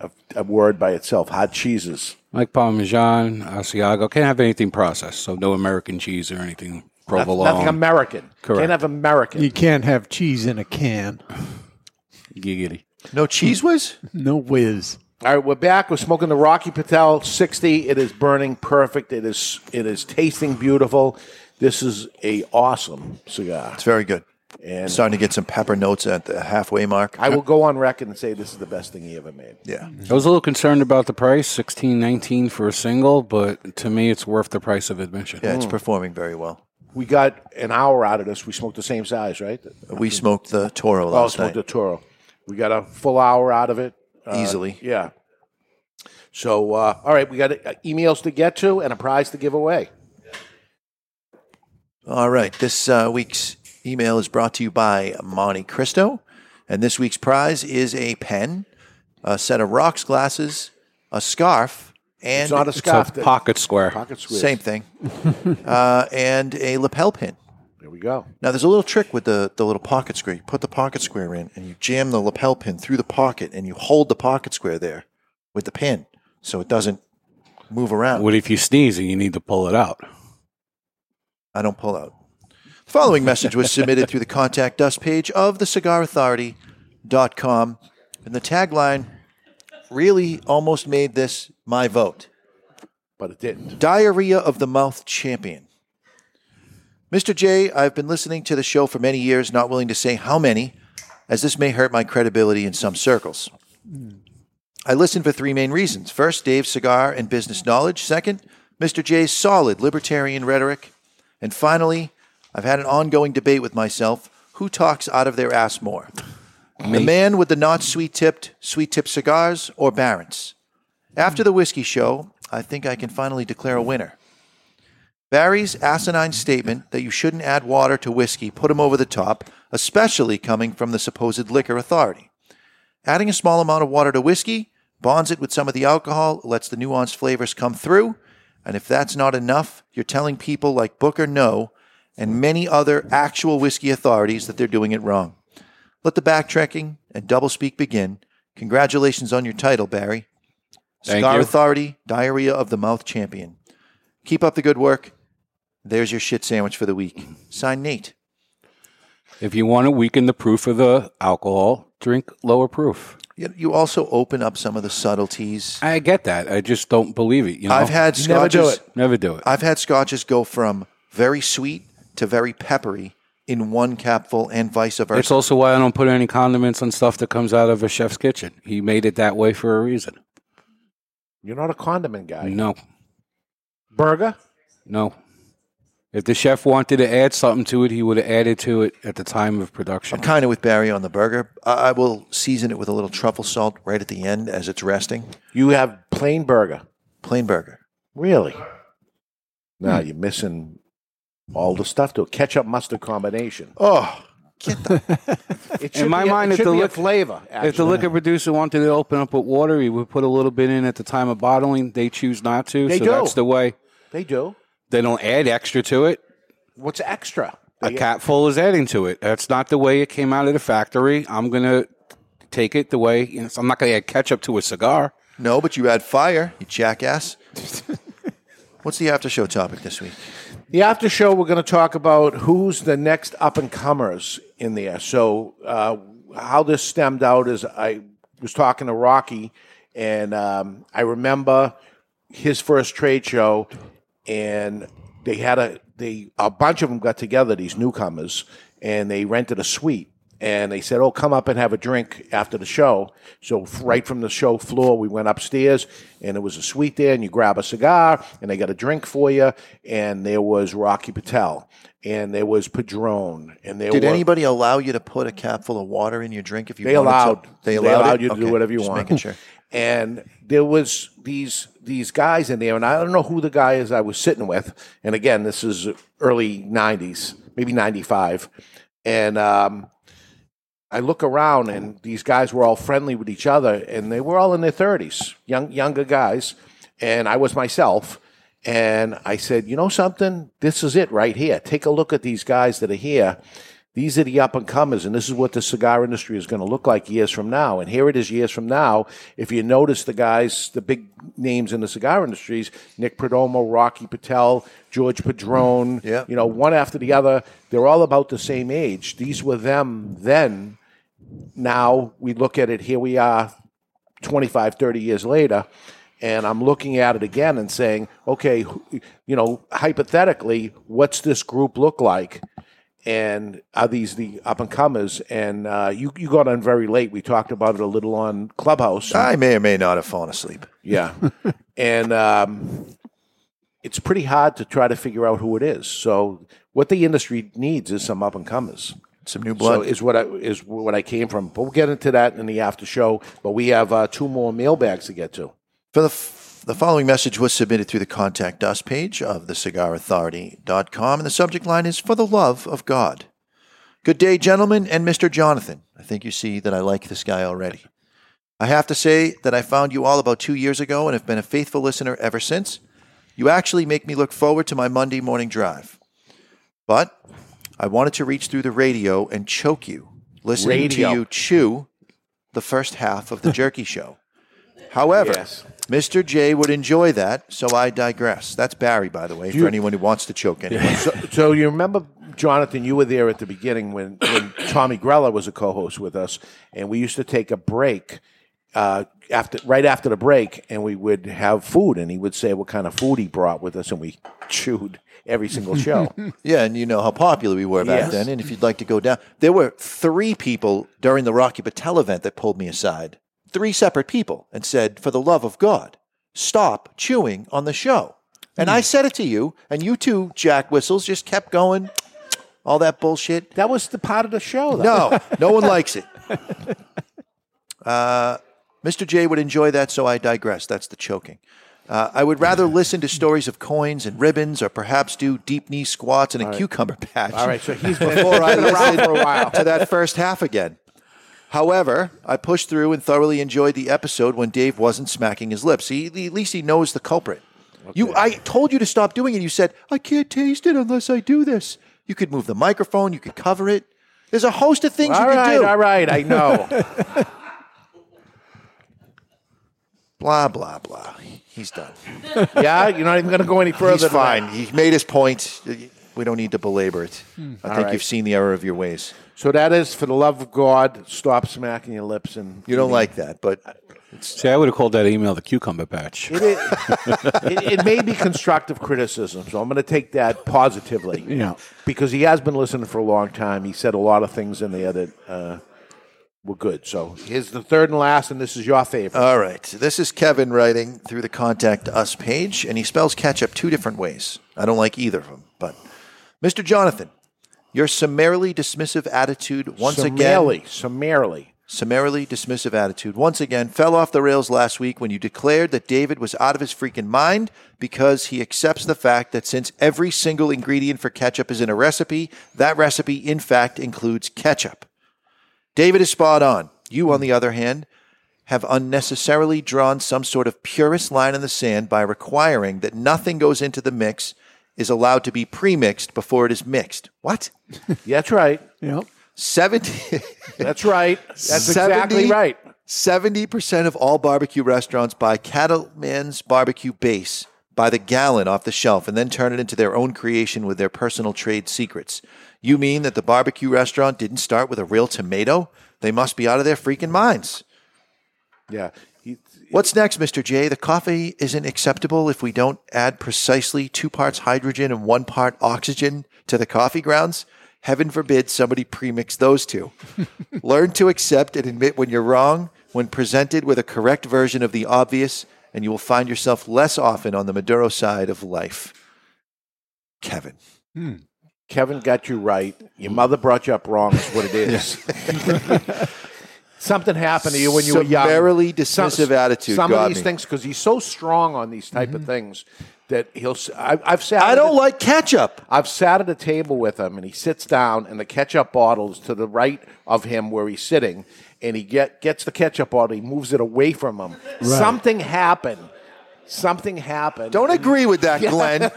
a, a word by itself. Hot cheeses.
Like Parmesan, Asiago. Can't have anything processed, so no American cheese or anything. Provolone.
Nothing American.
Correct.
Can't have American.
You can't have cheese in a can.
Giggity.
No cheese whiz?
No whiz.
All right, we're back. We're smoking the Rocky Patel 60. It is burning perfect. It is it is tasting beautiful. This is a awesome cigar.
It's very good.
And
Starting to get some pepper notes at the halfway mark.
I will go on record and say this is the best thing he ever made.
Yeah.
I was a little concerned about the price, sixteen nineteen for a single, but to me, it's worth the price of admission.
Yeah, it's performing very well.
We got an hour out of this. We smoked the same size, right?
We smoked the Toro
Oh,
last
smoked
night.
the Toro. We got a full hour out of it. Uh,
Easily.
Yeah. So, uh, all right, we got uh, emails to get to and a prize to give away.
All right. This uh, week's email is brought to you by Monte Cristo. And this week's prize is a pen, a set of rocks glasses, a scarf, and
It's not a scarf. that-
pocket square.
Pocket square.
Same thing. uh, and a lapel pin.
There we go.
Now, there's a little trick with the, the little pocket square. You put the pocket square in and you jam the lapel pin through the pocket and you hold the pocket square there with the pin so it doesn't move around.
What if you sneeze and you need to pull it out?
I don't pull out. The following message was submitted through the contact us page of thecigarauthority.com. And the tagline really almost made this my vote.
But it didn't.
Diarrhea of the Mouth Champion. Mr. J, I've been listening to the show for many years, not willing to say how many, as this may hurt my credibility in some circles. I listen for three main reasons. First, Dave's cigar and business knowledge. Second, Mr. J's solid libertarian rhetoric. And finally, I've had an ongoing debate with myself who talks out of their ass more? The man with the not sweet tipped, sweet tipped cigars or Barron's? After the whiskey show, I think I can finally declare a winner. Barry's asinine statement that you shouldn't add water to whiskey put him over the top, especially coming from the supposed liquor authority. Adding a small amount of water to whiskey bonds it with some of the alcohol, lets the nuanced flavors come through, and if that's not enough, you're telling people like Booker Noe and many other actual whiskey authorities that they're doing it wrong. Let the backtracking and doublespeak begin. Congratulations on your title, Barry.
Thank
Cigar
you.
Authority, Diarrhea of the Mouth Champion. Keep up the good work. There's your shit sandwich for the week. Sign Nate.
If you want to weaken the proof of the alcohol, drink lower proof.
You you also open up some of the subtleties.
I get that. I just don't believe it. You know?
I've had scotches.
Never do it. Never do it.
I've had scotches go from very sweet to very peppery in one capful and vice versa.
It's also why I don't put any condiments on stuff that comes out of a chef's kitchen. He made it that way for a reason.
You're not a condiment guy.
No,
Burger?
no. If the chef wanted to add something to it, he would have added to it at the time of production.
I'm kind of with Barry on the burger. I, I will season it with a little truffle salt right at the end as it's resting.
You have plain burger.
Plain burger.
Really? Now
Hmm.
you're missing all the stuff to a ketchup mustard combination.
Oh,
it should
In my
be a-
mind,
it
if
should
the
be a
lic-
flavor.
If the
actually.
liquor producer wanted to open up with water, he would put a little bit in at the time of bottling. They choose not to,
They
so
do.
that's the way.
they do.
They don't add extra to it.
What's extra?
A capful is adding to it. That's not the way it came out of the factory. I'm gonna take it the way. You know, so I'm not gonna add ketchup to a cigar.
No, but you add fire, you jackass. What's the after show topic this week?
The after show, we're going to talk about who's the next up and comers in there. So, uh, how this stemmed out is I was talking to Rocky, and um, I remember his first trade show, and they had a they a bunch of them got together, these newcomers, and they rented a suite. And they said, "Oh, come up and have a drink after the show." So right from the show floor, we went upstairs, and there was a suite there, and you grab a cigar, and they got a drink for you. And there was Rocky Patel, and there was Padron, and there
Did
were,
anybody allow you to put a capful of water in your drink if you
they
wanted
allowed
to? They allowed. They allowed, it?
you to
Okay,
do whatever you
just
want.
Making sure.
And there was these these guys in there, and I don't know who the guy is I was sitting with. And again, this is early '90s, maybe '95, and um, I look around, and these guys were all friendly with each other, and they were all in their 30s, young younger guys, and I was myself. And I said, you know something? This is it right here. Take a look at these guys that are here. These are the up and comers, and this is what the cigar industry is going to look like years from now. And here it is years from now. If you notice the guys, the big names in the cigar industries, Nick Perdomo, Rocky Patel, George Padron,
Yeah.
you know, one after the other, they're all about the same age. These were them then. Now we look at it, here we are 25, 30 years later, and I'm looking at it again and saying, okay, you know, hypothetically, what's this group look like? And are these the up and comers? And uh, you you got on very late. We talked about it a little on Clubhouse.
I may or may not have fallen asleep.
Yeah, and um, it's pretty hard to try to figure out who it is. So what the industry needs is some up and comers.
Some new
So
blood.
is what I is what I came from. But we'll get into that in the after show. But we have uh, two more mailbags to get to.
For the, f- the following message was submitted through the Contact Us page of thecigarauthority.com, and the subject line is For the Love of God. Good day, gentlemen, and Mr. Jonathan. I think you see that I like this guy already. I have to say that I found you all about two years ago and have been a faithful listener ever since. You actually make me look forward to my Monday morning drive. But I wanted to reach through the radio and choke you, listening
Radio.
to you chew the first half of the Jerky Show. However,
Yes.
Mr. J would enjoy that, so I digress. That's Barry, by the way, for anyone who wants to choke anyone.
So, so you remember, Jonathan, you were there at the beginning when, when Tommy Grella was a co-host with us, and we used to take a break uh, after right after the break, and we would have food, and he would say what kind of food he brought with us, and we chewed every single show.
yeah, and you know how popular we were back
Yes.
then. And if you'd like to go down, there were three people during the Rocky Patel event that pulled me aside. Three separate people and said, "For the love of God, stop chewing on the show." And I said it to you, and you two jack whistles just kept going. All that bullshit.
That was the part of the show. Though.
No, no one likes it. Uh, Mr. J would enjoy that, so I digress. That's the choking. Uh, I would rather listen to stories of coins and ribbons, or perhaps do deep knee squats and a cucumber patch.
All right, so he's
before I
been around for a while.
to that first half again. However, I pushed through and thoroughly enjoyed the episode when Dave wasn't smacking his lips. He, at least he knows the culprit. You, I told you to stop doing it. You said I can't taste it unless I do this. You could move the microphone. You could cover it. There's a host of things
All
you
right,
can do.
all right, I know.
blah blah blah. He's done.
yeah, you're not even going to go any further.
He's
than
fine.
that.
He made his point. We don't need to belabor it. I hmm.
All
think
right.
you've seen the error of your ways.
So that is for the love of God, stop smacking your lips and
You don't like that, but
See, I would have called that email the cucumber patch.
It, is, it, it may be constructive criticism, so I'm going to take that positively.
Yeah.
Because he has been listening for a long time. He said a lot of things in there that uh, were good. So here's the third and last, and this is your favorite.
All right. This is Kevin writing through the contact us page, and he spells ketchup two different ways. I don't like either of them, but Mr. Jonathan, your summarily dismissive attitude once
Summarily,
again.
Summarily.
Summarily dismissive attitude once again fell off the rails last week when you declared that David was out of his freaking mind because he accepts the fact that since every single ingredient for ketchup is in a recipe, that recipe in fact includes ketchup. David is spot on. You, on the other hand, have unnecessarily drawn some sort of purist line in the sand by requiring that nothing goes into the mix is allowed to be pre-mixed before it is mixed. What?
That's right.
Yep.
70
That's right. That's exactly right.
70% of all barbecue restaurants buy Cattlemen's barbecue base by the gallon off the shelf and then turn it into their own creation with their personal trade secrets. You mean that the barbecue restaurant didn't start with a real tomato? They must be out of their freaking minds.
Yeah. He,
What's next, Mr. J? The coffee isn't acceptable if we don't add precisely two parts hydrogen and one part oxygen to the coffee grounds. Heaven forbid somebody premix those two. Learn to accept and admit when you're wrong when presented with a correct version of the obvious, and you will find yourself less often on the Maduro side of life. Kevin. Hmm.
Kevin got you right. Your mother brought you up wrong, is what it is. Something happened to you when you were young.
Summarily dismissive attitude
Some
got
of these
me.
things, because he's so strong on these type of mm-hmm. things that he'll. s- I, have sat.
I
at
don't
a-
like ketchup.
I've sat at a table with him, and he sits down, and the ketchup bottle is to the right of him where he's sitting, and he get gets the ketchup bottle, he moves it away from him. Something happened. Something happened.
Don't agree with that. Glenn.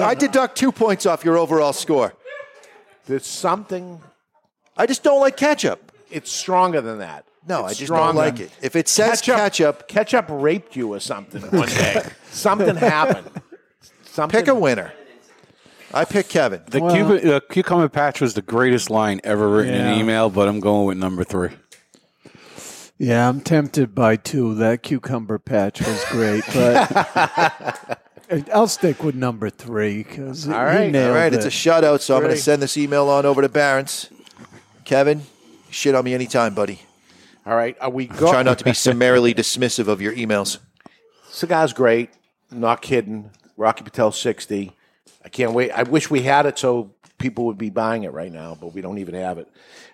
I deduct two points off your overall score.
There's something.
I just don't like ketchup.
It's stronger than that.
No,
It's
I just don't like it. If it says ketchup,
ketchup raped you or something one day. something happened. Something.
pick a winner. I pick Kevin.
The cucumber, the cucumber patch was the greatest line ever written in
Yeah.
an email, but I'm going with number three.
Yeah, I'm tempted by two. That cucumber patch was great, but I'll stick with number three because
all right,
he
all right,
it.
it's a shutout, so I'm going to send this email on over to Barron's. Kevin, shit on me anytime, buddy.
All right. Are we go-
Try not to be summarily dismissive of your emails.
Cigar's great. Not kidding. Rocky Patel 60. I can't wait. I wish we had it so people would be buying it right now, but we don't even have it.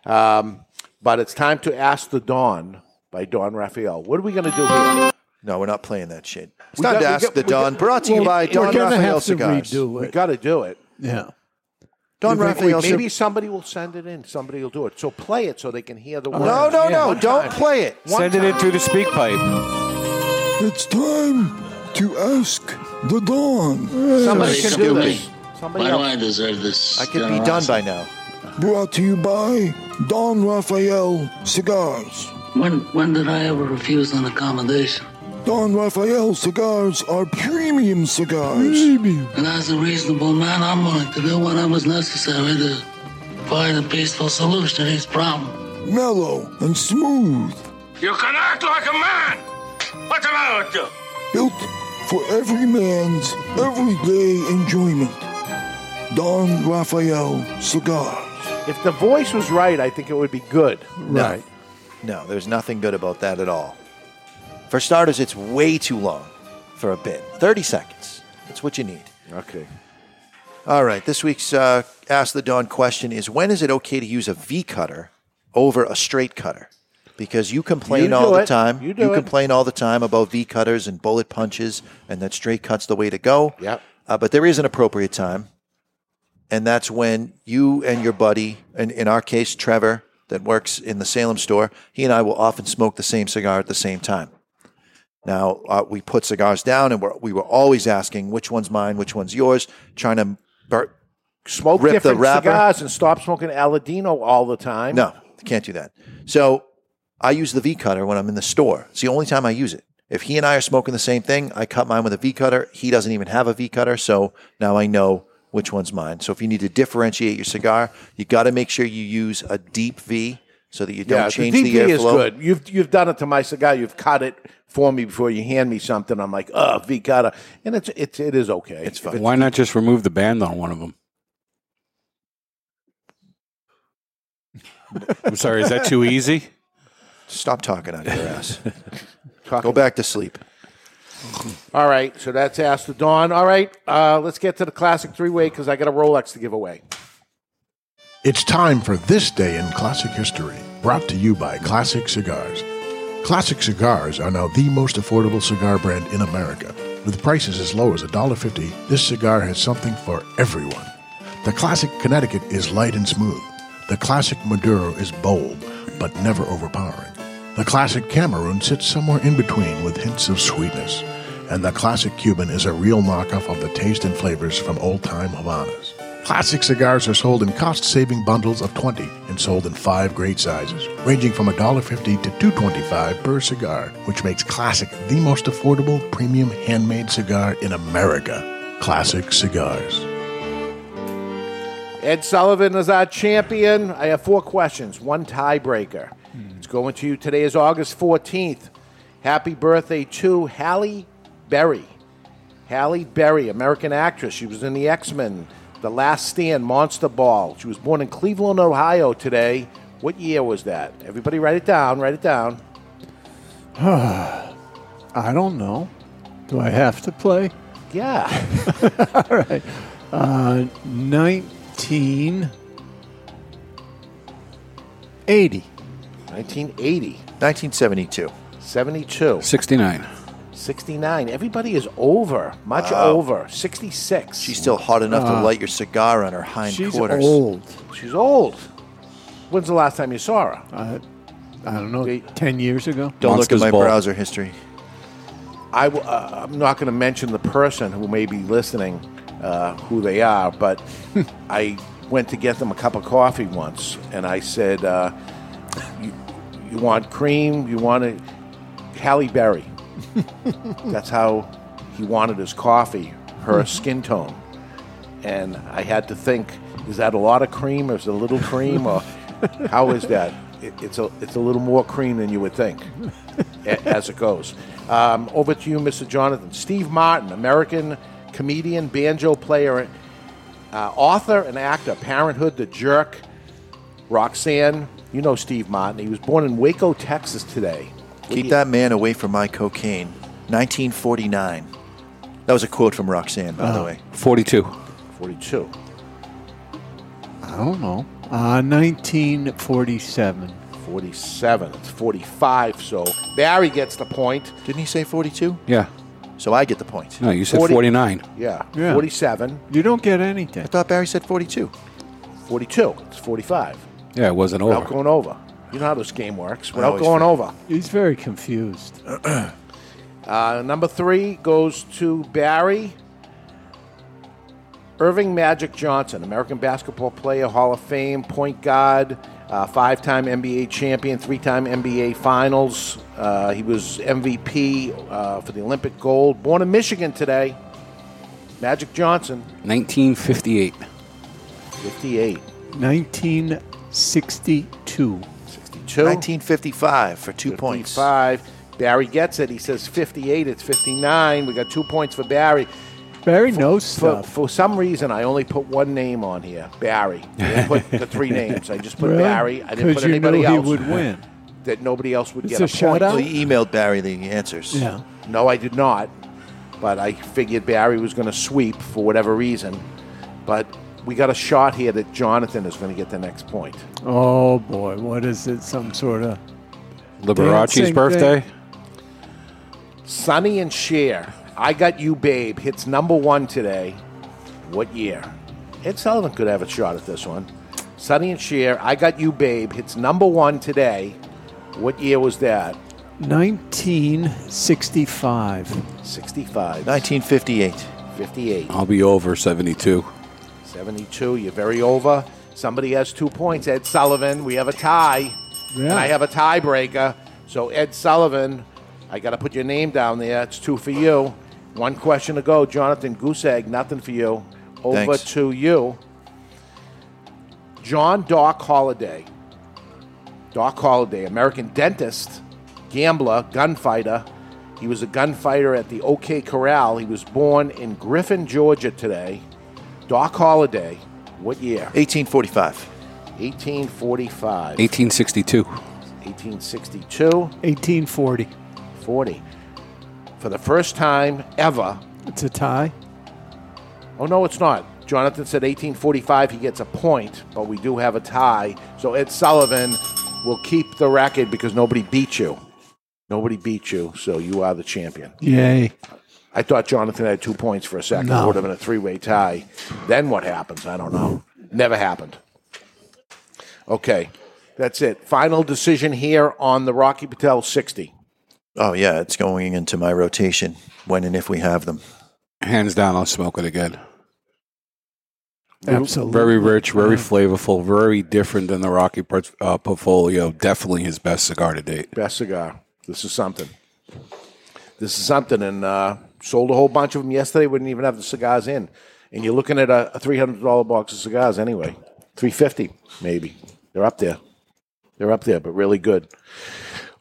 Um, but it's time to Ask the Don by Don Rafael. What are we going to do here?
No, we're not playing that shit. It's
We
time
got-
to ask
got-
the
we got-
Don. Brought to you by Don
gonna
Raphael
have to
Cigars.
redo
We got to do it.
Yeah.
Don
We- we-
Raphael. Cig-
maybe somebody will send it in. Somebody will do it. So play it so they can hear the words.
No, no, no! Don't
time.
play it.
One
Send it in through the speak pipe.
It's time to ask the Don.
Somebody can do
Stupid.
this. Somebody
Why do
else.
I deserve this?
I could be done by now.
Brought to you by Don Rafael Cigars.
When when did I ever refuse an accommodation?
Don Rafael cigars are premium cigars.
And as a reasonable man, I'm willing to do whatever's necessary to find a peaceful solution to these problem.
Mellow and smooth.
You can act like a man. What's the matter with you?
Built for every man's everyday enjoyment. Don Rafael Cigars.
If the voice was right, I think it would be good.
No. No, there's nothing good about that at all. For starters, it's way too long for a bit. 30 seconds. That's what you need.
Okay.
All right. This week's uh, Ask the Don question is when is it okay to use a V cutter over a straight cutter? Because you complain
You do
all the
it.
time.
You do it.
complain all the time about V cutters and bullet punches and that straight cut's the way to go.
Yep.
Uh, but there is an appropriate time. And that's when you and your buddy, and in our case, Trevor, that works in the Salem store, he and I will often smoke the same cigar at the same time. Now, uh, we put cigars down and we're, we were always asking which one's mine, which one's yours, trying to bur-
Smoke
rip the
different
wrapper.
cigars and stop smoking Aladino all the time.
No, can't do that. So I use the V cutter when I'm in the store. It's the only time I use it. If he and I are smoking the same thing, I cut mine with a V cutter. He doesn't even have a V cutter, so now I know which one's mine. So if you need to differentiate your cigar, you got to make sure you use a deep V so that you don't
yeah,
change
the
the,
VP is good. You've you've done it to my cigar. You've cut it for me before you hand me something. I'm like, oh, V cutter, and it's it's it is okay. It's fine.
Why not just remove the band on one of them? I'm sorry, is that too easy?
Stop talking out your ass. Go back to sleep.
All right, so that's Ask the Don. All right, uh, let's get to the classic three way because I got a Rolex to give away.
It's time for This Day in Classic History, brought to you by Classic Cigars. Classic Cigars are now the most affordable cigar brand in America. With prices as low as $1.50, this cigar has something for everyone. The Classic Connecticut is light and smooth. The Classic Maduro is bold, but never overpowering. The Classic Cameroon sits somewhere in between with hints of sweetness. And the Classic Cuban is a real knockoff of the taste and flavors from old time Havanas. Classic cigars are sold in cost saving bundles of 20 and sold in five great sizes, ranging from $1.50 to $2.25 per cigar, which makes Classic the most affordable premium handmade cigar in America. Classic Cigars.
Ed Sullivan is our champion. I have four questions, one tiebreaker. Hmm. It's going to you. Today is August 14th. Happy birthday to Halle Berry. Halle Berry, American actress. She was in the X Men, The Last Stand, Monster Ball. She was born in Cleveland, Ohio today. What year was that? Everybody write it down. Write it down.
I don't know. Do I have to play?
Yeah.
All right. Uh, 1980.
1980.
1972.
72.
69.
69. Everybody is over. Much
Wow.
over. 66.
She's still hot enough to
Uh,
light your cigar on her hind
She's
quarters.
old. She's old. When's the last time you saw her?
Uh, I don't know. 10 years ago?
Don't look at my browser history.
I w- uh, I'm not going to mention the person who may be listening, uh, who they are, but I went to get them a cup of coffee once, and I said, uh, you, "You want cream? You want it?" Halle Berry. That's how he wanted his coffee. Her skin tone, and I had to think: Is that a lot of cream, or is it a little cream, or how is that? It, it's a it's a little more cream than you would think, a- as it goes. Um, over to you, Mr. Jonathan. Steve Martin, American comedian, banjo player, uh, author, and actor. Parenthood, The Jerk, Roxanne. You know Steve Martin. He was born in Waco, Texas today.
Keep that man away from my cocaine. 1949. That was a quote from Roxanne, by the way.
42.
42.
I don't know. Uh, 1947.
47. It's 45, so Barry gets the point.
Didn't he say 42?
Yeah.
So I get the point.
No, you said
40
49.
Yeah,
Yeah.
47.
You don't get anything.
I thought Barry said 42.
42. It's 45.
Yeah, it wasn't
Without
over.
going over. You know how this game works.
I
Without
always
going
forget.
over.
He's very confused.
Uh, number three goes to Barry. Earvin Magic Johnson, American basketball player, Hall of Fame, point guard, uh, five time NBA champion, three time NBA Finals. Uh, he was MVP uh, for the Olympic gold. Born in Michigan today. Magic Johnson,
1958.
58.
1962.
62.
1955 for two points.
55. Barry gets it. He says 58. It's 59. We got two points for Barry.
Barry knows
For,
stuff.
for some reason, I only put one name on here, Barry. I didn't put the three names. I just put
Really?
Barry. I didn't
'Cause
put
you
anybody
knew he
else.
would win.
That nobody else would
It's
get
a
a, point.
shutout?
So you emailed Barry the answers.
Yeah.
No, I did not. But I figured Barry was going to sweep for whatever reason. But we got a shot here that Jonathan is going to get the next point.
Oh, boy. What is it? Some sort of.
Liberace's birthday?
thing?
Sonny and Cher, I Got You Babe hits number one today. What year? Ed Sullivan could have a shot at this one. Sonny and Cher, I Got You Babe hits number one today. What year was that?
1965.
65.
1958.
58.
I'll be over 72.
72. You're very over. Somebody has two points. Ed Sullivan. We have a tie.
Yeah.
And I have a tiebreaker. So, Ed Sullivan, I got to put your name down there. It's two for you. One question to go. Jonathan Goose Egg, nothing for you. Over
Thanks.
to you. John Doc Holliday. Doc Holliday, American dentist, gambler, gunfighter. He was a gunfighter at the OK Corral. He was born in Griffin, Georgia today. Doc Holliday, what year?
1845.
1845.
1862.
1862.
1840.
40. For the first time ever.
It's a tie.
Oh, no, it's not. Jonathan said 1845, he gets a point, but we do have a tie. So Ed Sullivan will keep the record because nobody beat you. Nobody beat you, so you are the champion.
Yay.
I thought Jonathan had two points for a second.
No.
It would have been a three way tie. Then what happens? I don't know. Never happened. Okay, that's it. Final decision here on the Rocky Patel 60.
Oh, yeah, it's going into my rotation when and if we have them.
Hands down, I'll smoke it again.
Absolutely.
Very rich, very flavorful, very different than the Rocky uh, portfolio. Definitely his best cigar to date.
Best cigar. This is something. This is something, and uh, sold a whole bunch of them yesterday. Wouldn't even have the cigars in, and you're looking at a, a three hundred dollar box of cigars anyway. Three fifty maybe. They're up there. They're up there, but really good.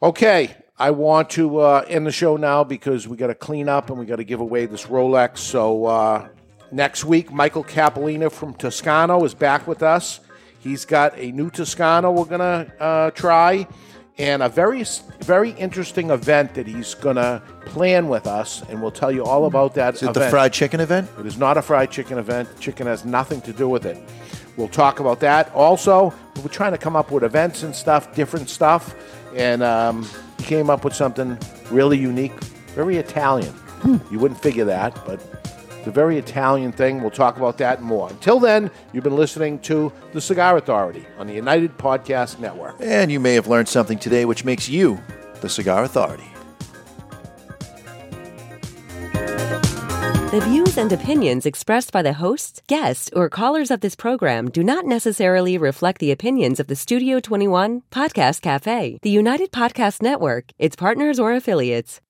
Okay, I want to uh, end the show now because we got to clean up and we got to give away this Rolex. So uh, next week, Michael Cappellini from Toscano is back with us. He's got a new Toscano we're gonna uh, try, and a very very interesting event that he's gonna plan with us, and we'll tell you all about that.
Is it the fried chicken event?
It is not a fried chicken event. Chicken has nothing to do with it. We'll talk about that. Also, we're trying to come up with events and stuff, different stuff, and um, he came up with something really unique, very Italian. You wouldn't figure that, but it's a very Italian thing. We'll talk about that and more. Until then, you've been listening to The Cigar Authority on the United Podcast Network.
And you may have learned something today which makes you the Cigar Authority.
The views and opinions expressed by the hosts, guests, or callers of this program do not necessarily reflect the opinions of the Studio 21 Podcast Cafe, the United Podcast Network, its partners, or affiliates.